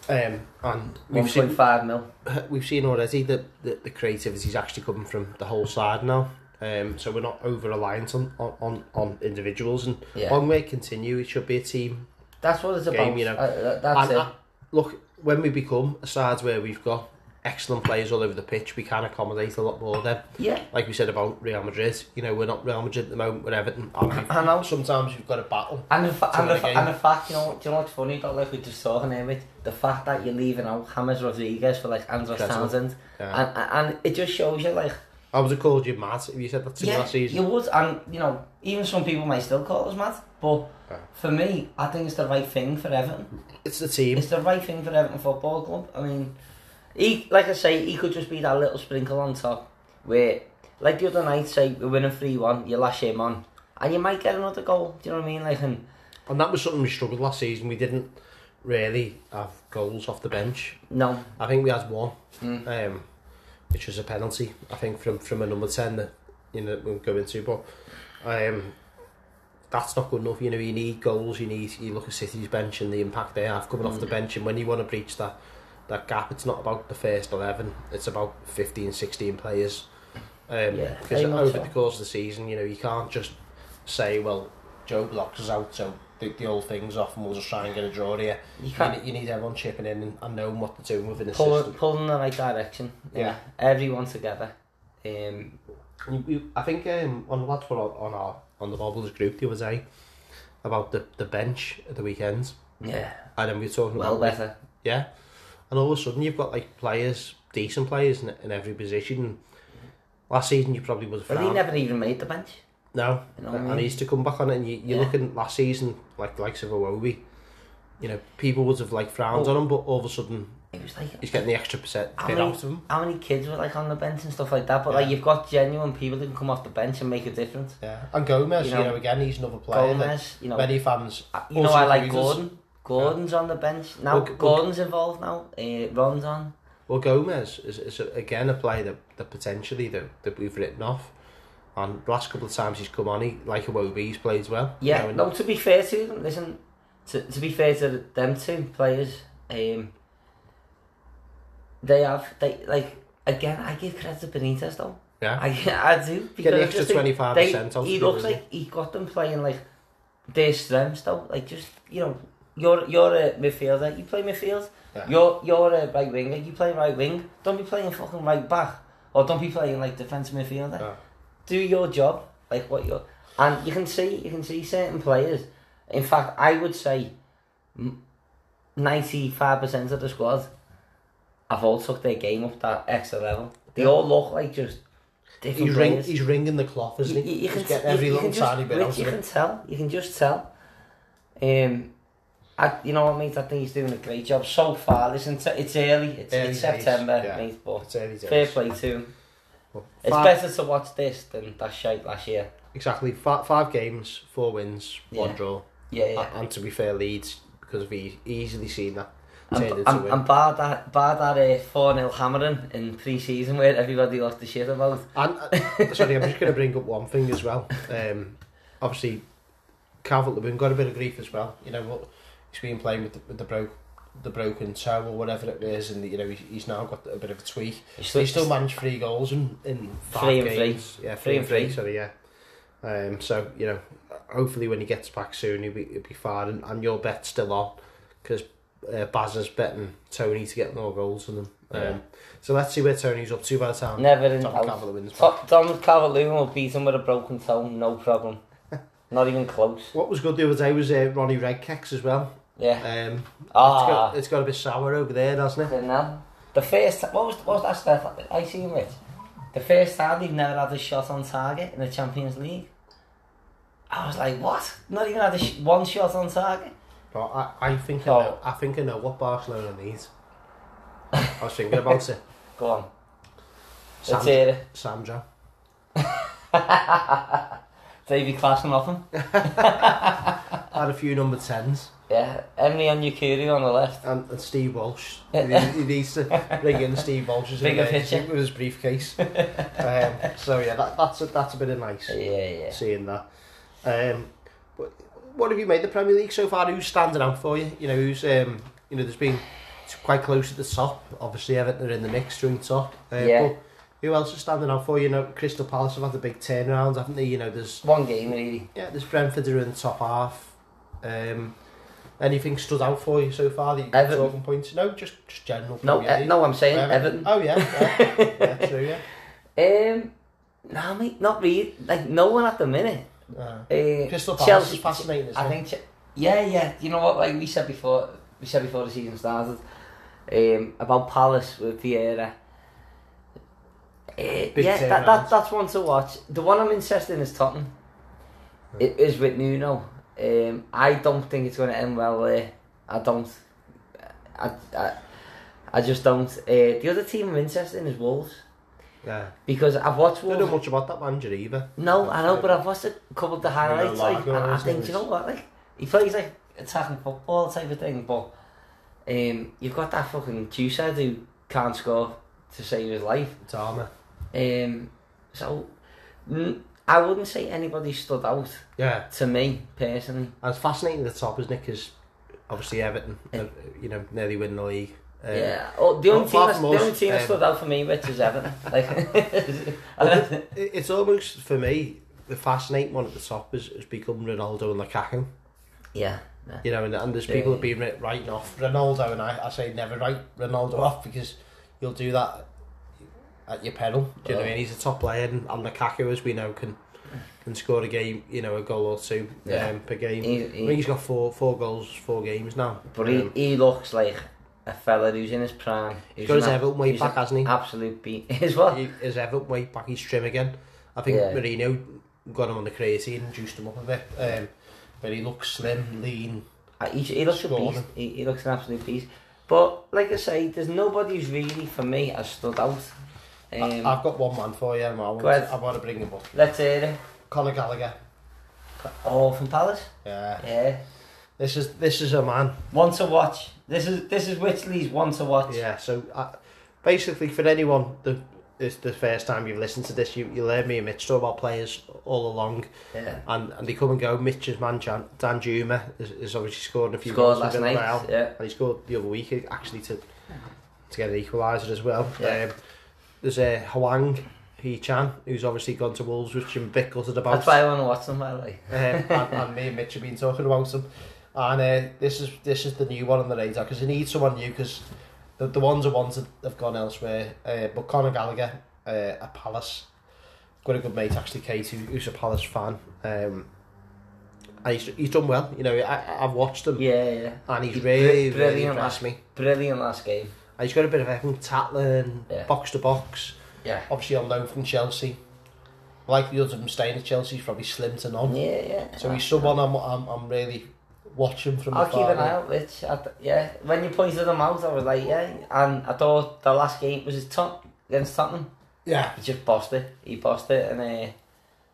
Um, and we've seen, five mil. we've seen already that the, the creativity is actually coming from the whole side now. Um, so we're not over reliant on, on, on, individuals, and Yeah. long it continue. It should be a team. That's what it's game, about. you know. Uh, that's and, it. uh, look, when we become a side where we've got excellent players all over the pitch, we can accommodate a lot more. Then, yeah. like we said about Real Madrid, you know, we're not Real Madrid at the moment. We're Everton. And we've, I know. Sometimes you've got to battle. And the, fa- and, the, fa- and the fact, you know, do you know what's funny though, like we were just talking here with the fact that you're leaving out James Rodriguez for like Andros Incredible. Townsend, Yeah. and, and it just shows you like I would have called you mad if you said that to me yeah, last season. you would, and you know, even some people might still call us mad, but Yeah. for me, I think it's the right thing for Everton. It's the team. It's the right thing for Everton Football Club. I mean, he, like I say, he could just be that little sprinkle on top where, like the other night, say we're winning 3 1, you lash him on, and you might get another goal. Do you know what I mean? Like, and And that was something we struggled last season. We didn't really have goals off the bench. no, I think we had one, Mm. um, which was a penalty. I think from from a number ten that you know we'll go into, but um, that's not good enough. You know, you need goals. You need you look at City's bench and the impact they have coming off the Mm. bench, and when you want to breach that that gap, it's not about the first eleven. It's about 15, 16 players. Um, Yeah, because over so. the course of the season, you know, you can't just say, well, Joe blocks us out, so the, the old thing's off, and we'll just try and get a draw here. you You can't. need, you need everyone chipping in and, and knowing what they're doing within the pull, system. pull in the right direction. Yeah. Everyone together. Um, We, we, I think um, on lads put on, on our on the Bobbles group the other day about the, the bench at the weekend, yeah. and then we were talking Well about better. yeah, and all of a sudden you've got like players, decent players in, in every position. Last season you probably would have Well, he never even made the bench. no, You know what I and mean? he's to come back on it. And you, you're Yeah. looking last season like the likes of Iwobi, you know, people would have like frowned on him, but all of a sudden It was like he's getting the extra percent How many- out of him. how many kids were like on the bench and stuff like that. But like you've got genuine people that can come off the bench and make a difference. Yeah, and Gomes, You you know, know, again, he's another player. that Gomes, you know, Many fans You know, I like. Gordon. Gordon's on the bench now. Well, Gordon's involved now. Uh, Ron's on. Well, Gomes is, is again a player that, that potentially that, that we've written off. And the last couple of times he's come on, he like Iwobi, he's played as well. you Yeah. know, no, to be fair to them, listen. To, to be fair to them two players, um, they have they like again. I give credit to Benitez though. yeah. I I do Get because the extra twenty five percent he looks like he got them playing like their strengths though. Like just you know, you're you're a midfielder. You play midfield. Yeah. You're you're a right winger. You play right wing. Don't be playing fucking right back, or don't be playing like defensive midfielder. Yeah. Do your job like what you're. And you can see you can see certain players. In fact, I would say ninety five percent of the squad have all took their game up that extra level. They all look like just different He's, ring, he's ringing the cloth, isn't he? You, you can you- every you little can just, tiny bit Rich, you can tell. You can just tell. Um, I, you know what, mate? I think he's doing a great job so far. Listen, t- it's early. It's, Early it's September, yeah. mate. But It's early days. fair play to him. Well, It's five- better to watch this than that shite last year. Exactly. Five, five games, four wins, one Yeah. draw. Yeah, yeah. And, and to be fair, Leeds, because we've easily seen that, And, and, and bar that, bar that uh, 4 0 hammering in pre season where everybody lost the shit about. And uh, sorry, I'm just going to bring up one thing as well. Um, obviously, Calvert Lewin got a bit of grief as well. You know what? He's been playing with the, with the broke the broken toe or whatever it is, and you know he's, now got a bit of a tweak. He's He still managed three goals in in five Three and three. games. Yeah, Three and three. Sorry, yeah. Um, so you know, hopefully when he gets back soon, he'll be he'll be fine, and, and your bet's still on because uh, Baz is betting Tony to get more goals than them. Um, Yeah. So let's see where Tony's up to by the time Never in Tom doubt. Calvert-Lewin's back. Tom- will beat him with a broken toe, no problem. Not even close. What was good the other day was uh, Ronnie Redkecks as well. Yeah. Um, it's, Ah, got, it's got a bit sour over there, doesn't it? now. The first, what was, what was that stuff I seen, Rich? The first time they've never had a shot on target in the Champions League. I was like, what? Not even had a sh- one shot on target? But I, I think I Oh. know, I think I know what Barcelona needs. I was thinking about it. Go on. Let's hear it. Sandro. Davy Klaassen off him. Had a few number tens. Yeah, Henry Onyekuru on the left. And, and Steve Walsh. He, he needs to bring in Steve Walsh as Bigger picture. with his briefcase. um, so yeah, that, that's a, that's a bit of nice Yeah, yeah. seeing that. Um, but what have you made the Premier League so far? Who's standing out for you? You know, who's um, you know, there's been quite close at the top. Obviously, Everton are in the mix, joint top. Uh, Yeah. But who else is standing out for you? You know, Crystal Palace have had a big turnaround, haven't they? You know, there's One game, really. yeah, there's Brentford are in the top half. Um, anything stood out for you so far? The Everton. talking points? No, just just general. No, uh, no, I'm saying Everton. Everton. Oh yeah, yeah, yeah, true, yeah. Um, no, mate, not really. Like, no one at the minute. Uh, Uh, Crystal Palace Chelsea- is fascinating, isn't I it? think, yeah, yeah. You know what? Like we said before, we said before the season started, um, about Palace with Vieira. Uh, yeah, that, that that's one to watch. The one I'm interested in is Tottenham. It is with Nuno. Um, I don't think it's going to end well there. I don't. I, I, I just don't. Uh, the other team I'm interested in is Wolves Yeah. because I've watched I Don't know much about that manager either. No, I know, but I've watched a couple of the highlights, like, and I think, you know what, like, he plays like attacking football type of thing, but um, you've got that fucking Juicehead who can't score to save his life. Adama. Um, so, mm, I wouldn't say anybody stood out Yeah. to me personally. And it's fascinating at the top, isn't it? Because obviously Everton, uh, you know, nearly win the league. Um, yeah, oh, the only team, that's, the only team that um, stood out for me, which is Everton. Like, it's almost for me the fascinating one at the top is has become Ronaldo and Lukaku. yeah, yeah. You know, and, and there's people yeah. have been writing off Ronaldo, and I, I say never write Ronaldo off because you'll do that at your peril. Do you know what I mean? He's a top player, and, and Lukaku, as we know, can can score a game, you know, a goal or two Yeah. um, per game. He, I he, think he's got four four goals, four games now. but he, Um, he looks like a fella who's in his prime. he's got his an Everton weight he's back, hasn't he? absolute beat. Is what? He- His Everton weight back, he's trim again. I think Yeah. Mourinho got him on the crazy and juiced him up a bit. Um, but he looks slim, lean. Uh, He, he looks a beast. He, he looks an absolute beast. But like I say, there's nobody who's really for me has stood out. Um, I, I've got one man for you, and I want, ahead. I want to bring him up. let's hear it. Conor Gallagher. Oh, from Palace. Yeah. Yeah. This is this is a man. One to watch. This is this is Witchley's one to watch. Yeah. So uh, basically, for anyone the it's the first time you've listened to this, you you heard me and Mitch talk about players all along, Yeah. and, and they come and go. Mitch's man, Jan, Danjuma, has, has obviously scored a few Scored goals last night. Villarreal, Yeah. and he scored the other week actually to to get an equaliser as well. Yeah. Um, there's a uh, Hwang Hee-chan, who's obviously gone to Wolves, which I'm a bit gutted about. That's why I want to watch them, by the way. um, and, and me and Mitch have been talking about them. And uh, this is this is the new one on the radar because they need someone new because the, the ones are ones that have gone elsewhere. Uh, but Conor Gallagher, uh, a Palace, got a good mate actually, Kate, who, who's a Palace fan. Um, and he's, he's done well. You know, I, I've watched him Yeah, yeah. and he's really, br- really brilliant impressed me. Brilliant last game. He's got a bit of everything, tackling, Yeah. box to box. Yeah. Obviously on loan from Chelsea. like Likelihood of him staying at Chelsea is probably slim to none. Yeah, yeah. So he's someone I'm, I'm, I'm really watching from I'll keep an eye out, Rich. I yeah, when you pointed them out, I was like, yeah. And I thought the last game was his top against Tottenham. Yeah. he just bossed it. He bossed it, and uh,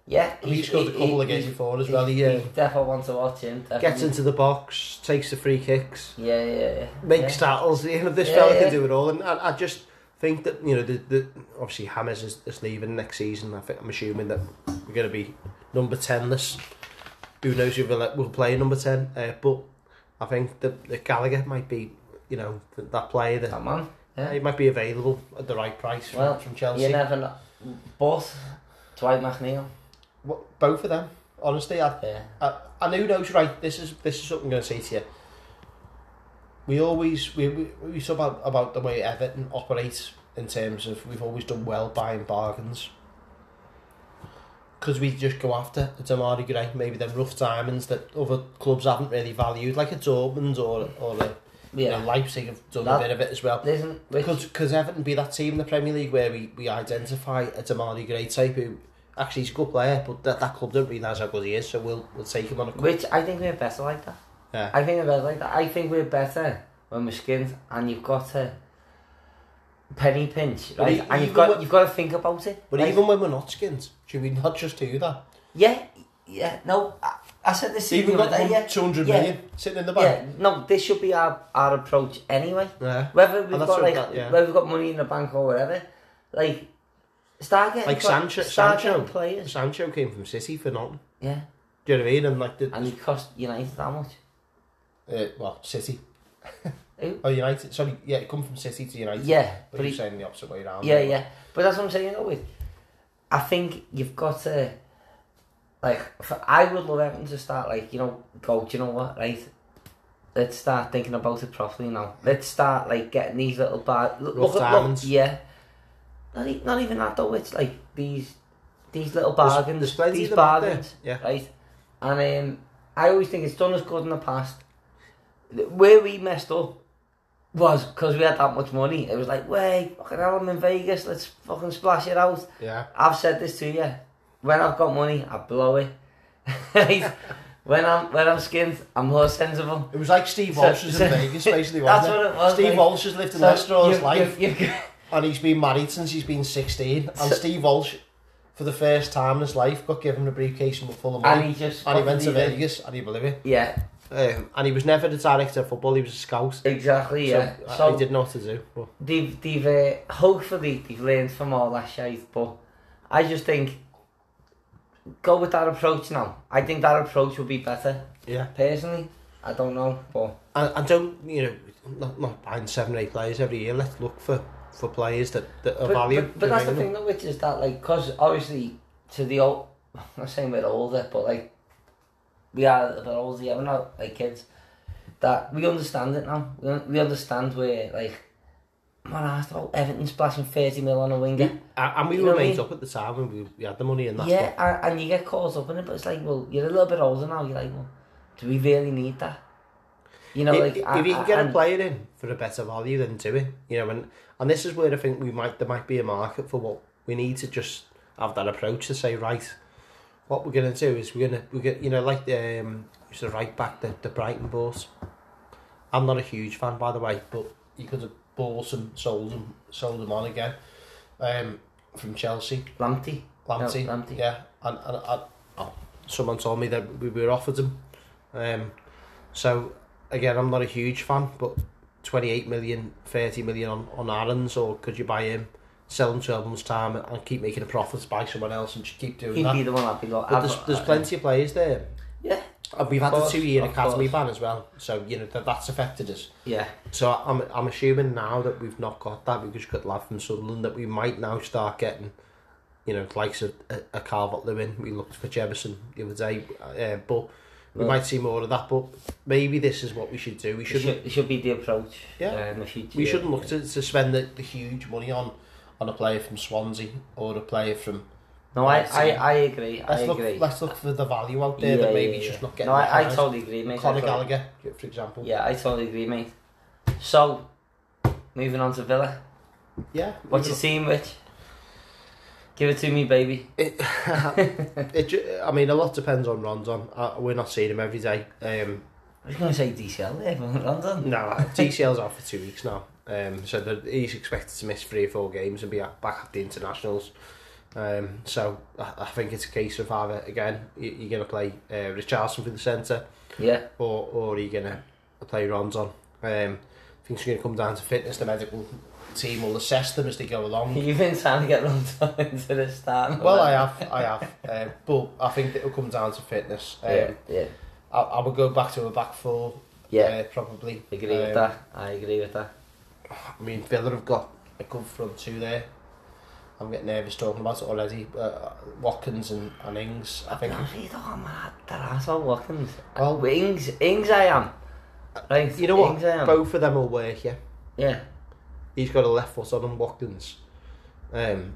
yeah, He scored a couple he- before as well. He uh, definitely wants to watch him. gets into the box, takes the free kicks, Yeah, yeah, yeah. makes yeah. tackles. You know, this Yeah, fella yeah. can do it all. And I, I just think that, you know, the, the obviously Hammers is, is leaving next season. I think I'm assuming that we're going to be number 10 this. Who knows if we'll, we'll play number 10. Uh, but I think that, that Gallagher might be, you know, that, that player that That man. Yeah. he might be available at the right price from, Well, from Chelsea. You never know. Both Dwight McNeil. Both of them, honestly. I, Yeah. I, and who knows, right? This is this is something I'm going to say to you. We always we we, we talk about about the way Everton operates in terms of we've always done well buying bargains. Because we just go after a Demarai Gray, maybe them rough diamonds that other clubs haven't really valued, like a Dortmund or or a, you know, Leipzig have done That- a bit of it as well. Which, Could, could Everton be that team in the Premier League where we, we identify a Demarai Gray type who actually he's a good player, but that, that club don't realise how good he is, so we'll we'll take him on a which I think we're better like that. Yeah. I think we're better like that. I think we're better when we're skinned and you've got to penny pinch, right? and you've got when- you've got to think about it. But right? even when we're not skins, should we not just do that? yeah, yeah, no, I, I said this Even got day, yeah, 200 yeah. million sitting in the bank. yeah, no, this should be our, our approach anyway. Yeah. Whether we've got like that- yeah. whether we've got money in the bank or whatever, like start getting Like pla- Sancho, start Sancho, getting players. Sancho came from City for nothing. Yeah, Do you know what I mean? And like the, and he cost United how much? uh, well, City. Who? Oh, United. Sorry, yeah, it come from City to United. Yeah, but but you're he, saying the opposite way around. yeah, yeah. But that's what I'm saying. Though, with I think you've got to like. For, I would love Everton to start like you know go. Do you know what? Right. Let's start thinking about it properly now. Let's start like getting these little bar. Look, Rough look, at- diamonds. look, yeah. Not, e- not even that though. It's like these these little bargains. there's these of them out there. bargains. Yeah. right? And um, I always think it's done us good in the past. Where we messed up was because we had that much money. It was like, wait, fucking hell, I'm in Vegas, let's fucking splash it out. Yeah. I've said this to you. When I've got money, I blow it. When I'm when I'm skinned, I'm more sensible. It was like Steve Walsh was so- in Vegas, basically, That's what it was. Steve like, Walsh has lived in so Leicester all his life, you've- you've- and he's been married since he's been 16. And Steve Walsh, for the first time in his life, got given a briefcase and full of money. and he just And he went to did. Vegas, and he believe it. Yeah, Um, and he was never the director of football, he was a scout. exactly. Yeah. So, So, I didn't know to do. But they've they've uh, hopefully they've learned from all that shit, but I just think go with that approach now. I think that approach would be better. yeah. Personally, I don't know, but And, and don't, you know, not, not buying seven, eight players every year. Let's look for, for players that, that are but, valued. but, but that's the thing though, which is that like, cause obviously to the old, I'm not saying we're older, but like we are a bit older, yeah, we're not like kids. That we understand it now. We, we understand where like. Man asked about Everton splashing 30 mil on a winger. And and we were know what I made up at the time when we, we had the money and that's yeah, and, and you get caught up in it, but it's like, well, you're a little bit older now. You're like, well, do we really need that? You know, if, like if I- you can I- get a player in for a better value, then do it. You know, and and this is where I think we might there might be a market for what we need to just have that approach to say right. What we're gonna do is we're gonna we get you know like the um, used to right back the the Brighton boss. I'm not a huge fan by the way, but you could have bought and sold them sold them on again. Um, from Chelsea, Lamptey. Lamptey, No, Lamptey. yeah, and and, and oh, someone told me that we were offered him. Um, so again, I'm not a huge fan, but 28 million, 30 million on, on Aarons, or could you buy him, sell him 12 months' time, and keep making a profit, buy someone else, and just keep doing He'd that? be the one I'd be like. But there's, there's plenty of players there. Yeah, And we've had course, the two year academy course. ban as well, so you know that that's affected us. yeah. So I'm I'm assuming now that we've not got that, we've just got lad from Sunderland, that we might now start getting, you know, likes of a, a Calvert Lewin. We looked for Jefferson the other day, uh, but we Well- might see more of that. But maybe this is what we should do. We shouldn't should, it should be the approach. Yeah. Uh, the future. we shouldn't look to, to spend the, the huge money on on a player from Swansea or a player from. No, I, I. I agree. I Let's look. agree. Let's look for the value out there Yeah, that maybe yeah, yeah. just not getting. No, I, I totally agree, mate. I Conor Gallagher, for example. Yeah, I totally agree, mate. So, moving on to Villa. Yeah. What's your team, Rich? Give it to me, baby. It, it, I mean, a lot depends on Rondon. Uh, we're not seeing him every day. Um, I was going to say DCL there, but Rondon. no, DCL's out for two weeks now. Um, so that he's expected to miss three or four games and be at, back at the internationals. Um, so I, I think it's a case of either again you, you're going to play uh, Richarlison for the centre, Yeah. or or you're going to play Rondon. Um, I think it's going to come down to fitness. The medical team will assess them as they go along. You've been trying to get Rondon into the start. Well, I have, I have, uh, but I think it'll come down to fitness. Um, Yeah, yeah. I, I would go back to a back four, Yeah, uh, probably. I agree with Um, that. I agree with that. I mean, Villa have got a good front two there. I'm getting nervous talking about it already. Uh, Watkins and, and Ings, I think. No, you don't want that, asshole Watkins. Well- Ings, Ings I am. Right, You know what? Ings. Both of them will work, yeah. Yeah. He's got a left foot on him, Watkins. Um,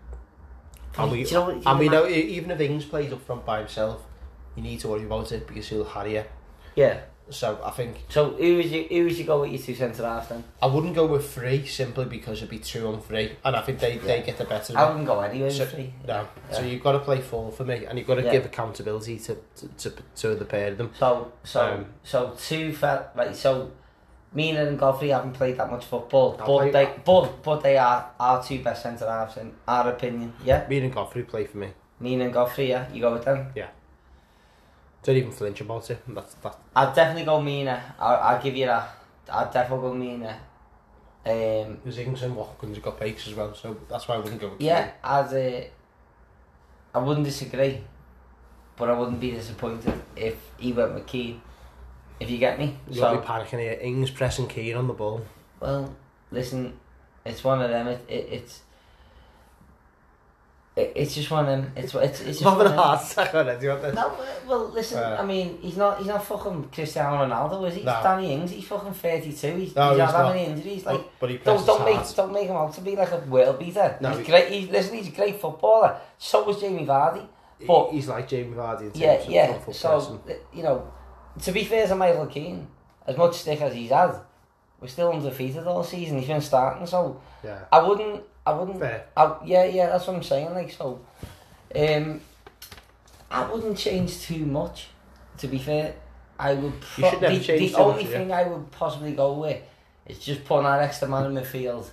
and we, you know what- and we know, even if Ings plays up front by himself, you need to worry about it because he'll harry you. Yeah. So I think So who would you who would you go with your two centre halves then? I wouldn't go with three simply because it'd be two on three, and I think they, they get the better. I wouldn't go anywhere So, with three. no, so you've got to play four for me, and you've got to Yeah. give accountability to to, to, to the pair of them. So so Um, so two fel right so Mina and Godfrey haven't played that much football, I'll but they but but they are our two best centre halves in our opinion. Yeah, Me and Godfrey play for me. Mina and Godfrey. Yeah, you go with them. Yeah. Don't even flinch about it. That's that. I'd definitely go Mina. I'll, I'll give you that. I'd definitely go Mina. Um, Because Ings and Watkins have got bakes as well, so that's why I wouldn't go yeah, I'd. Uh, I wouldn't disagree, but I wouldn't be disappointed if he went with Keane. If you get me. You so be panicking here. Ings pressing Keane on the ball. Well, listen, it's one of them. It, it it's it, it's just one of them. It's it's it's just having a heart attack already. aren't I? them. No, well, listen. Uh, I mean, he's not he's not fucking Cristiano Ronaldo, is he? No. He's Danny Ings. He's fucking thirty two. He's, No, he's he's had that many injuries. Like, But, but he don't don't make hard. don't make him out to be like a world beater. No, he's he- great. He's listen. He's a great footballer. So was Jamie Vardy. But- He- he's like Jamie Vardy in terms Yeah, of yeah. So uh, you know, to be fair to Michael Keane, as much stick as he's had, we're still undefeated all season. He's been starting, so Yeah, I wouldn't. I wouldn't. fair. I, yeah, yeah. That's what I'm saying. Like so, um, I wouldn't change too much. To be fair, I would. You Pro- the, change the only much, yeah. thing I would possibly go with is just putting that extra man in midfield,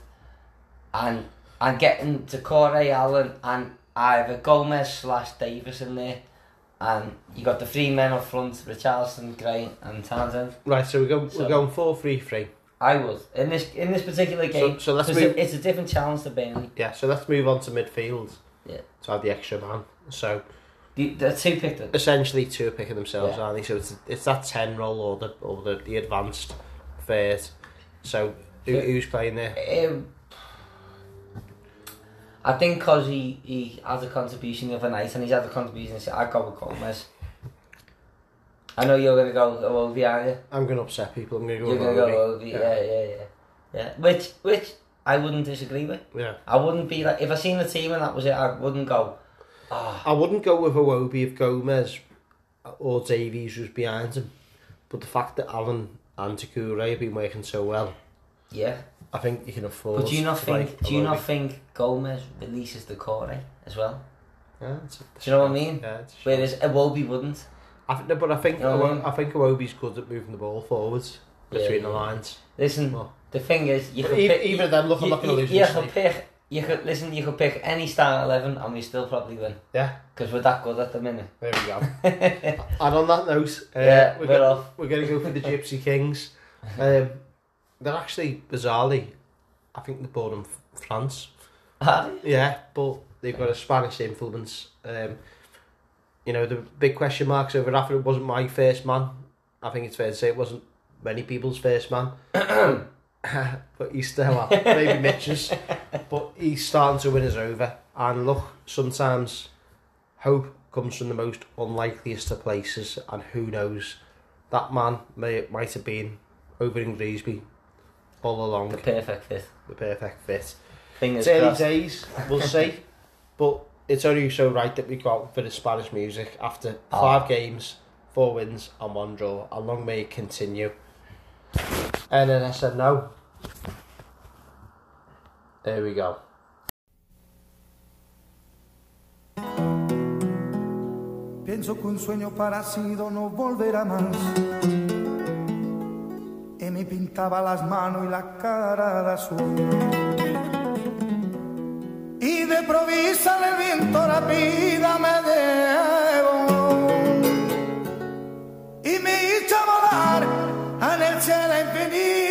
and and getting to Corey Allen and either Gomes slash Davies in there, and you got the three men up front: Richarlison, Gray, and Townsend. Right, so we're going So- we're going four three three. I was in this in this particular game. So, so let's move. it- it's a different challenge to Burnley. Yeah, so let's move on to midfield. Yeah. To have the extra man. So The, the two picked essentially two are picking themselves, Yeah. aren't they? So it's it's that ten role or the or the, the advanced third. So who, who's playing there? Um, I think because he, he had a contribution the other night and he's had a contribution, so I'd go with Gomes. I know you're going to go Ovi, aren't you? I'm going to upset people. I'm going to go. You're going to go Ovi, yeah. yeah, yeah, yeah. Which, which I wouldn't disagree with. Yeah. I wouldn't be like, if I seen the team and that was it, I wouldn't go, ah, I wouldn't go with Iwobi if Gomes or Davies was behind him. But the fact that Allen and Doucouré have been working so well, yeah. I think you can afford. But do you not think, do you not think Gomes releases the core as well? Yeah, it's- Do you know what I mean? Yeah, it's Whereas Iwobi wouldn't. I think, no, but I think You know I mean? I think Iwobi's good at moving the ball forwards between Yeah, the lines. Listen, Well, the thing is, you could even, pick, even then, look, I'm you, not going to you- lose. you could pick. You could listen. You could pick any start eleven, and we still probably win Yeah, because we're that good at the minute. there we go. and on that note, uh, Yeah, we're, we're go- off. we're going to go for the Gypsy Kings. Um, they're actually bizarrely, I think they're born in France. Yeah, but they've got a Spanish influence. Um, you know, the big question marks over Rafa it wasn't my first man. I think it's fair to say it wasn't many people's first man. but he's still up. Maybe Mitch's. But he's starting to win us over. And look, sometimes hope comes from the most unlikeliest of places. And who knows, that man may might have been over in Greasby all along. the perfect fit. The perfect fit. Fingers It's early crossed. days, we'll see. But it's only so right that we got for the Spanish music after Oh. five games, four wins, and one draw. And long may it continue. And then I said no. There we go. Pienso que un sueño parecido no volverá más. Me pintaba las manos y la cara de azul. Y de provisa el viento rápida me llevó y me hizo volar en el cielo infinito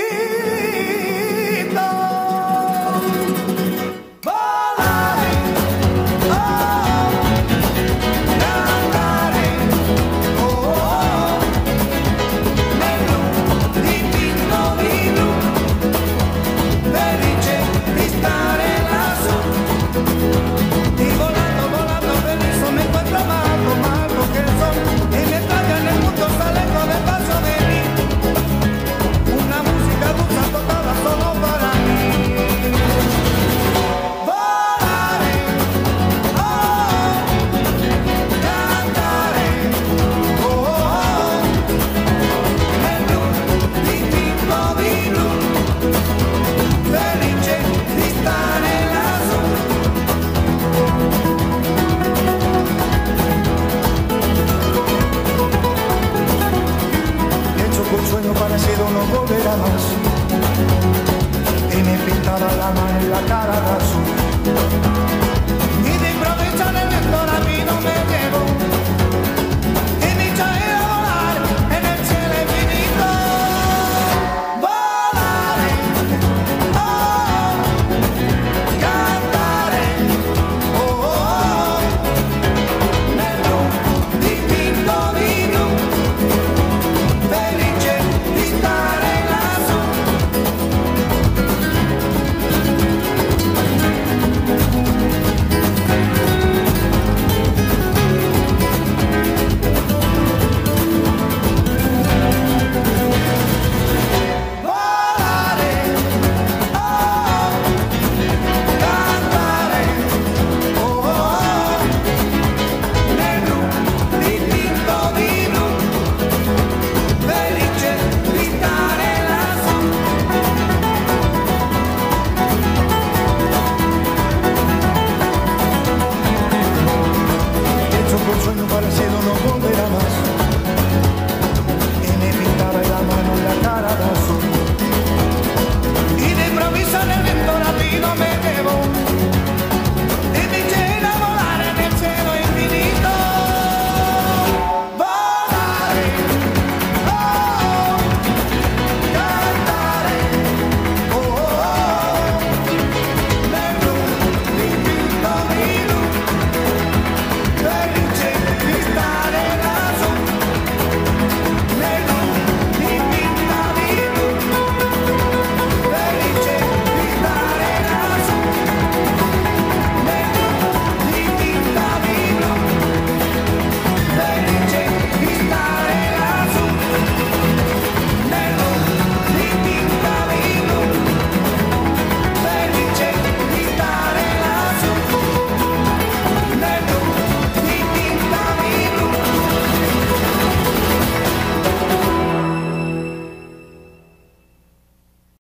la mano en la.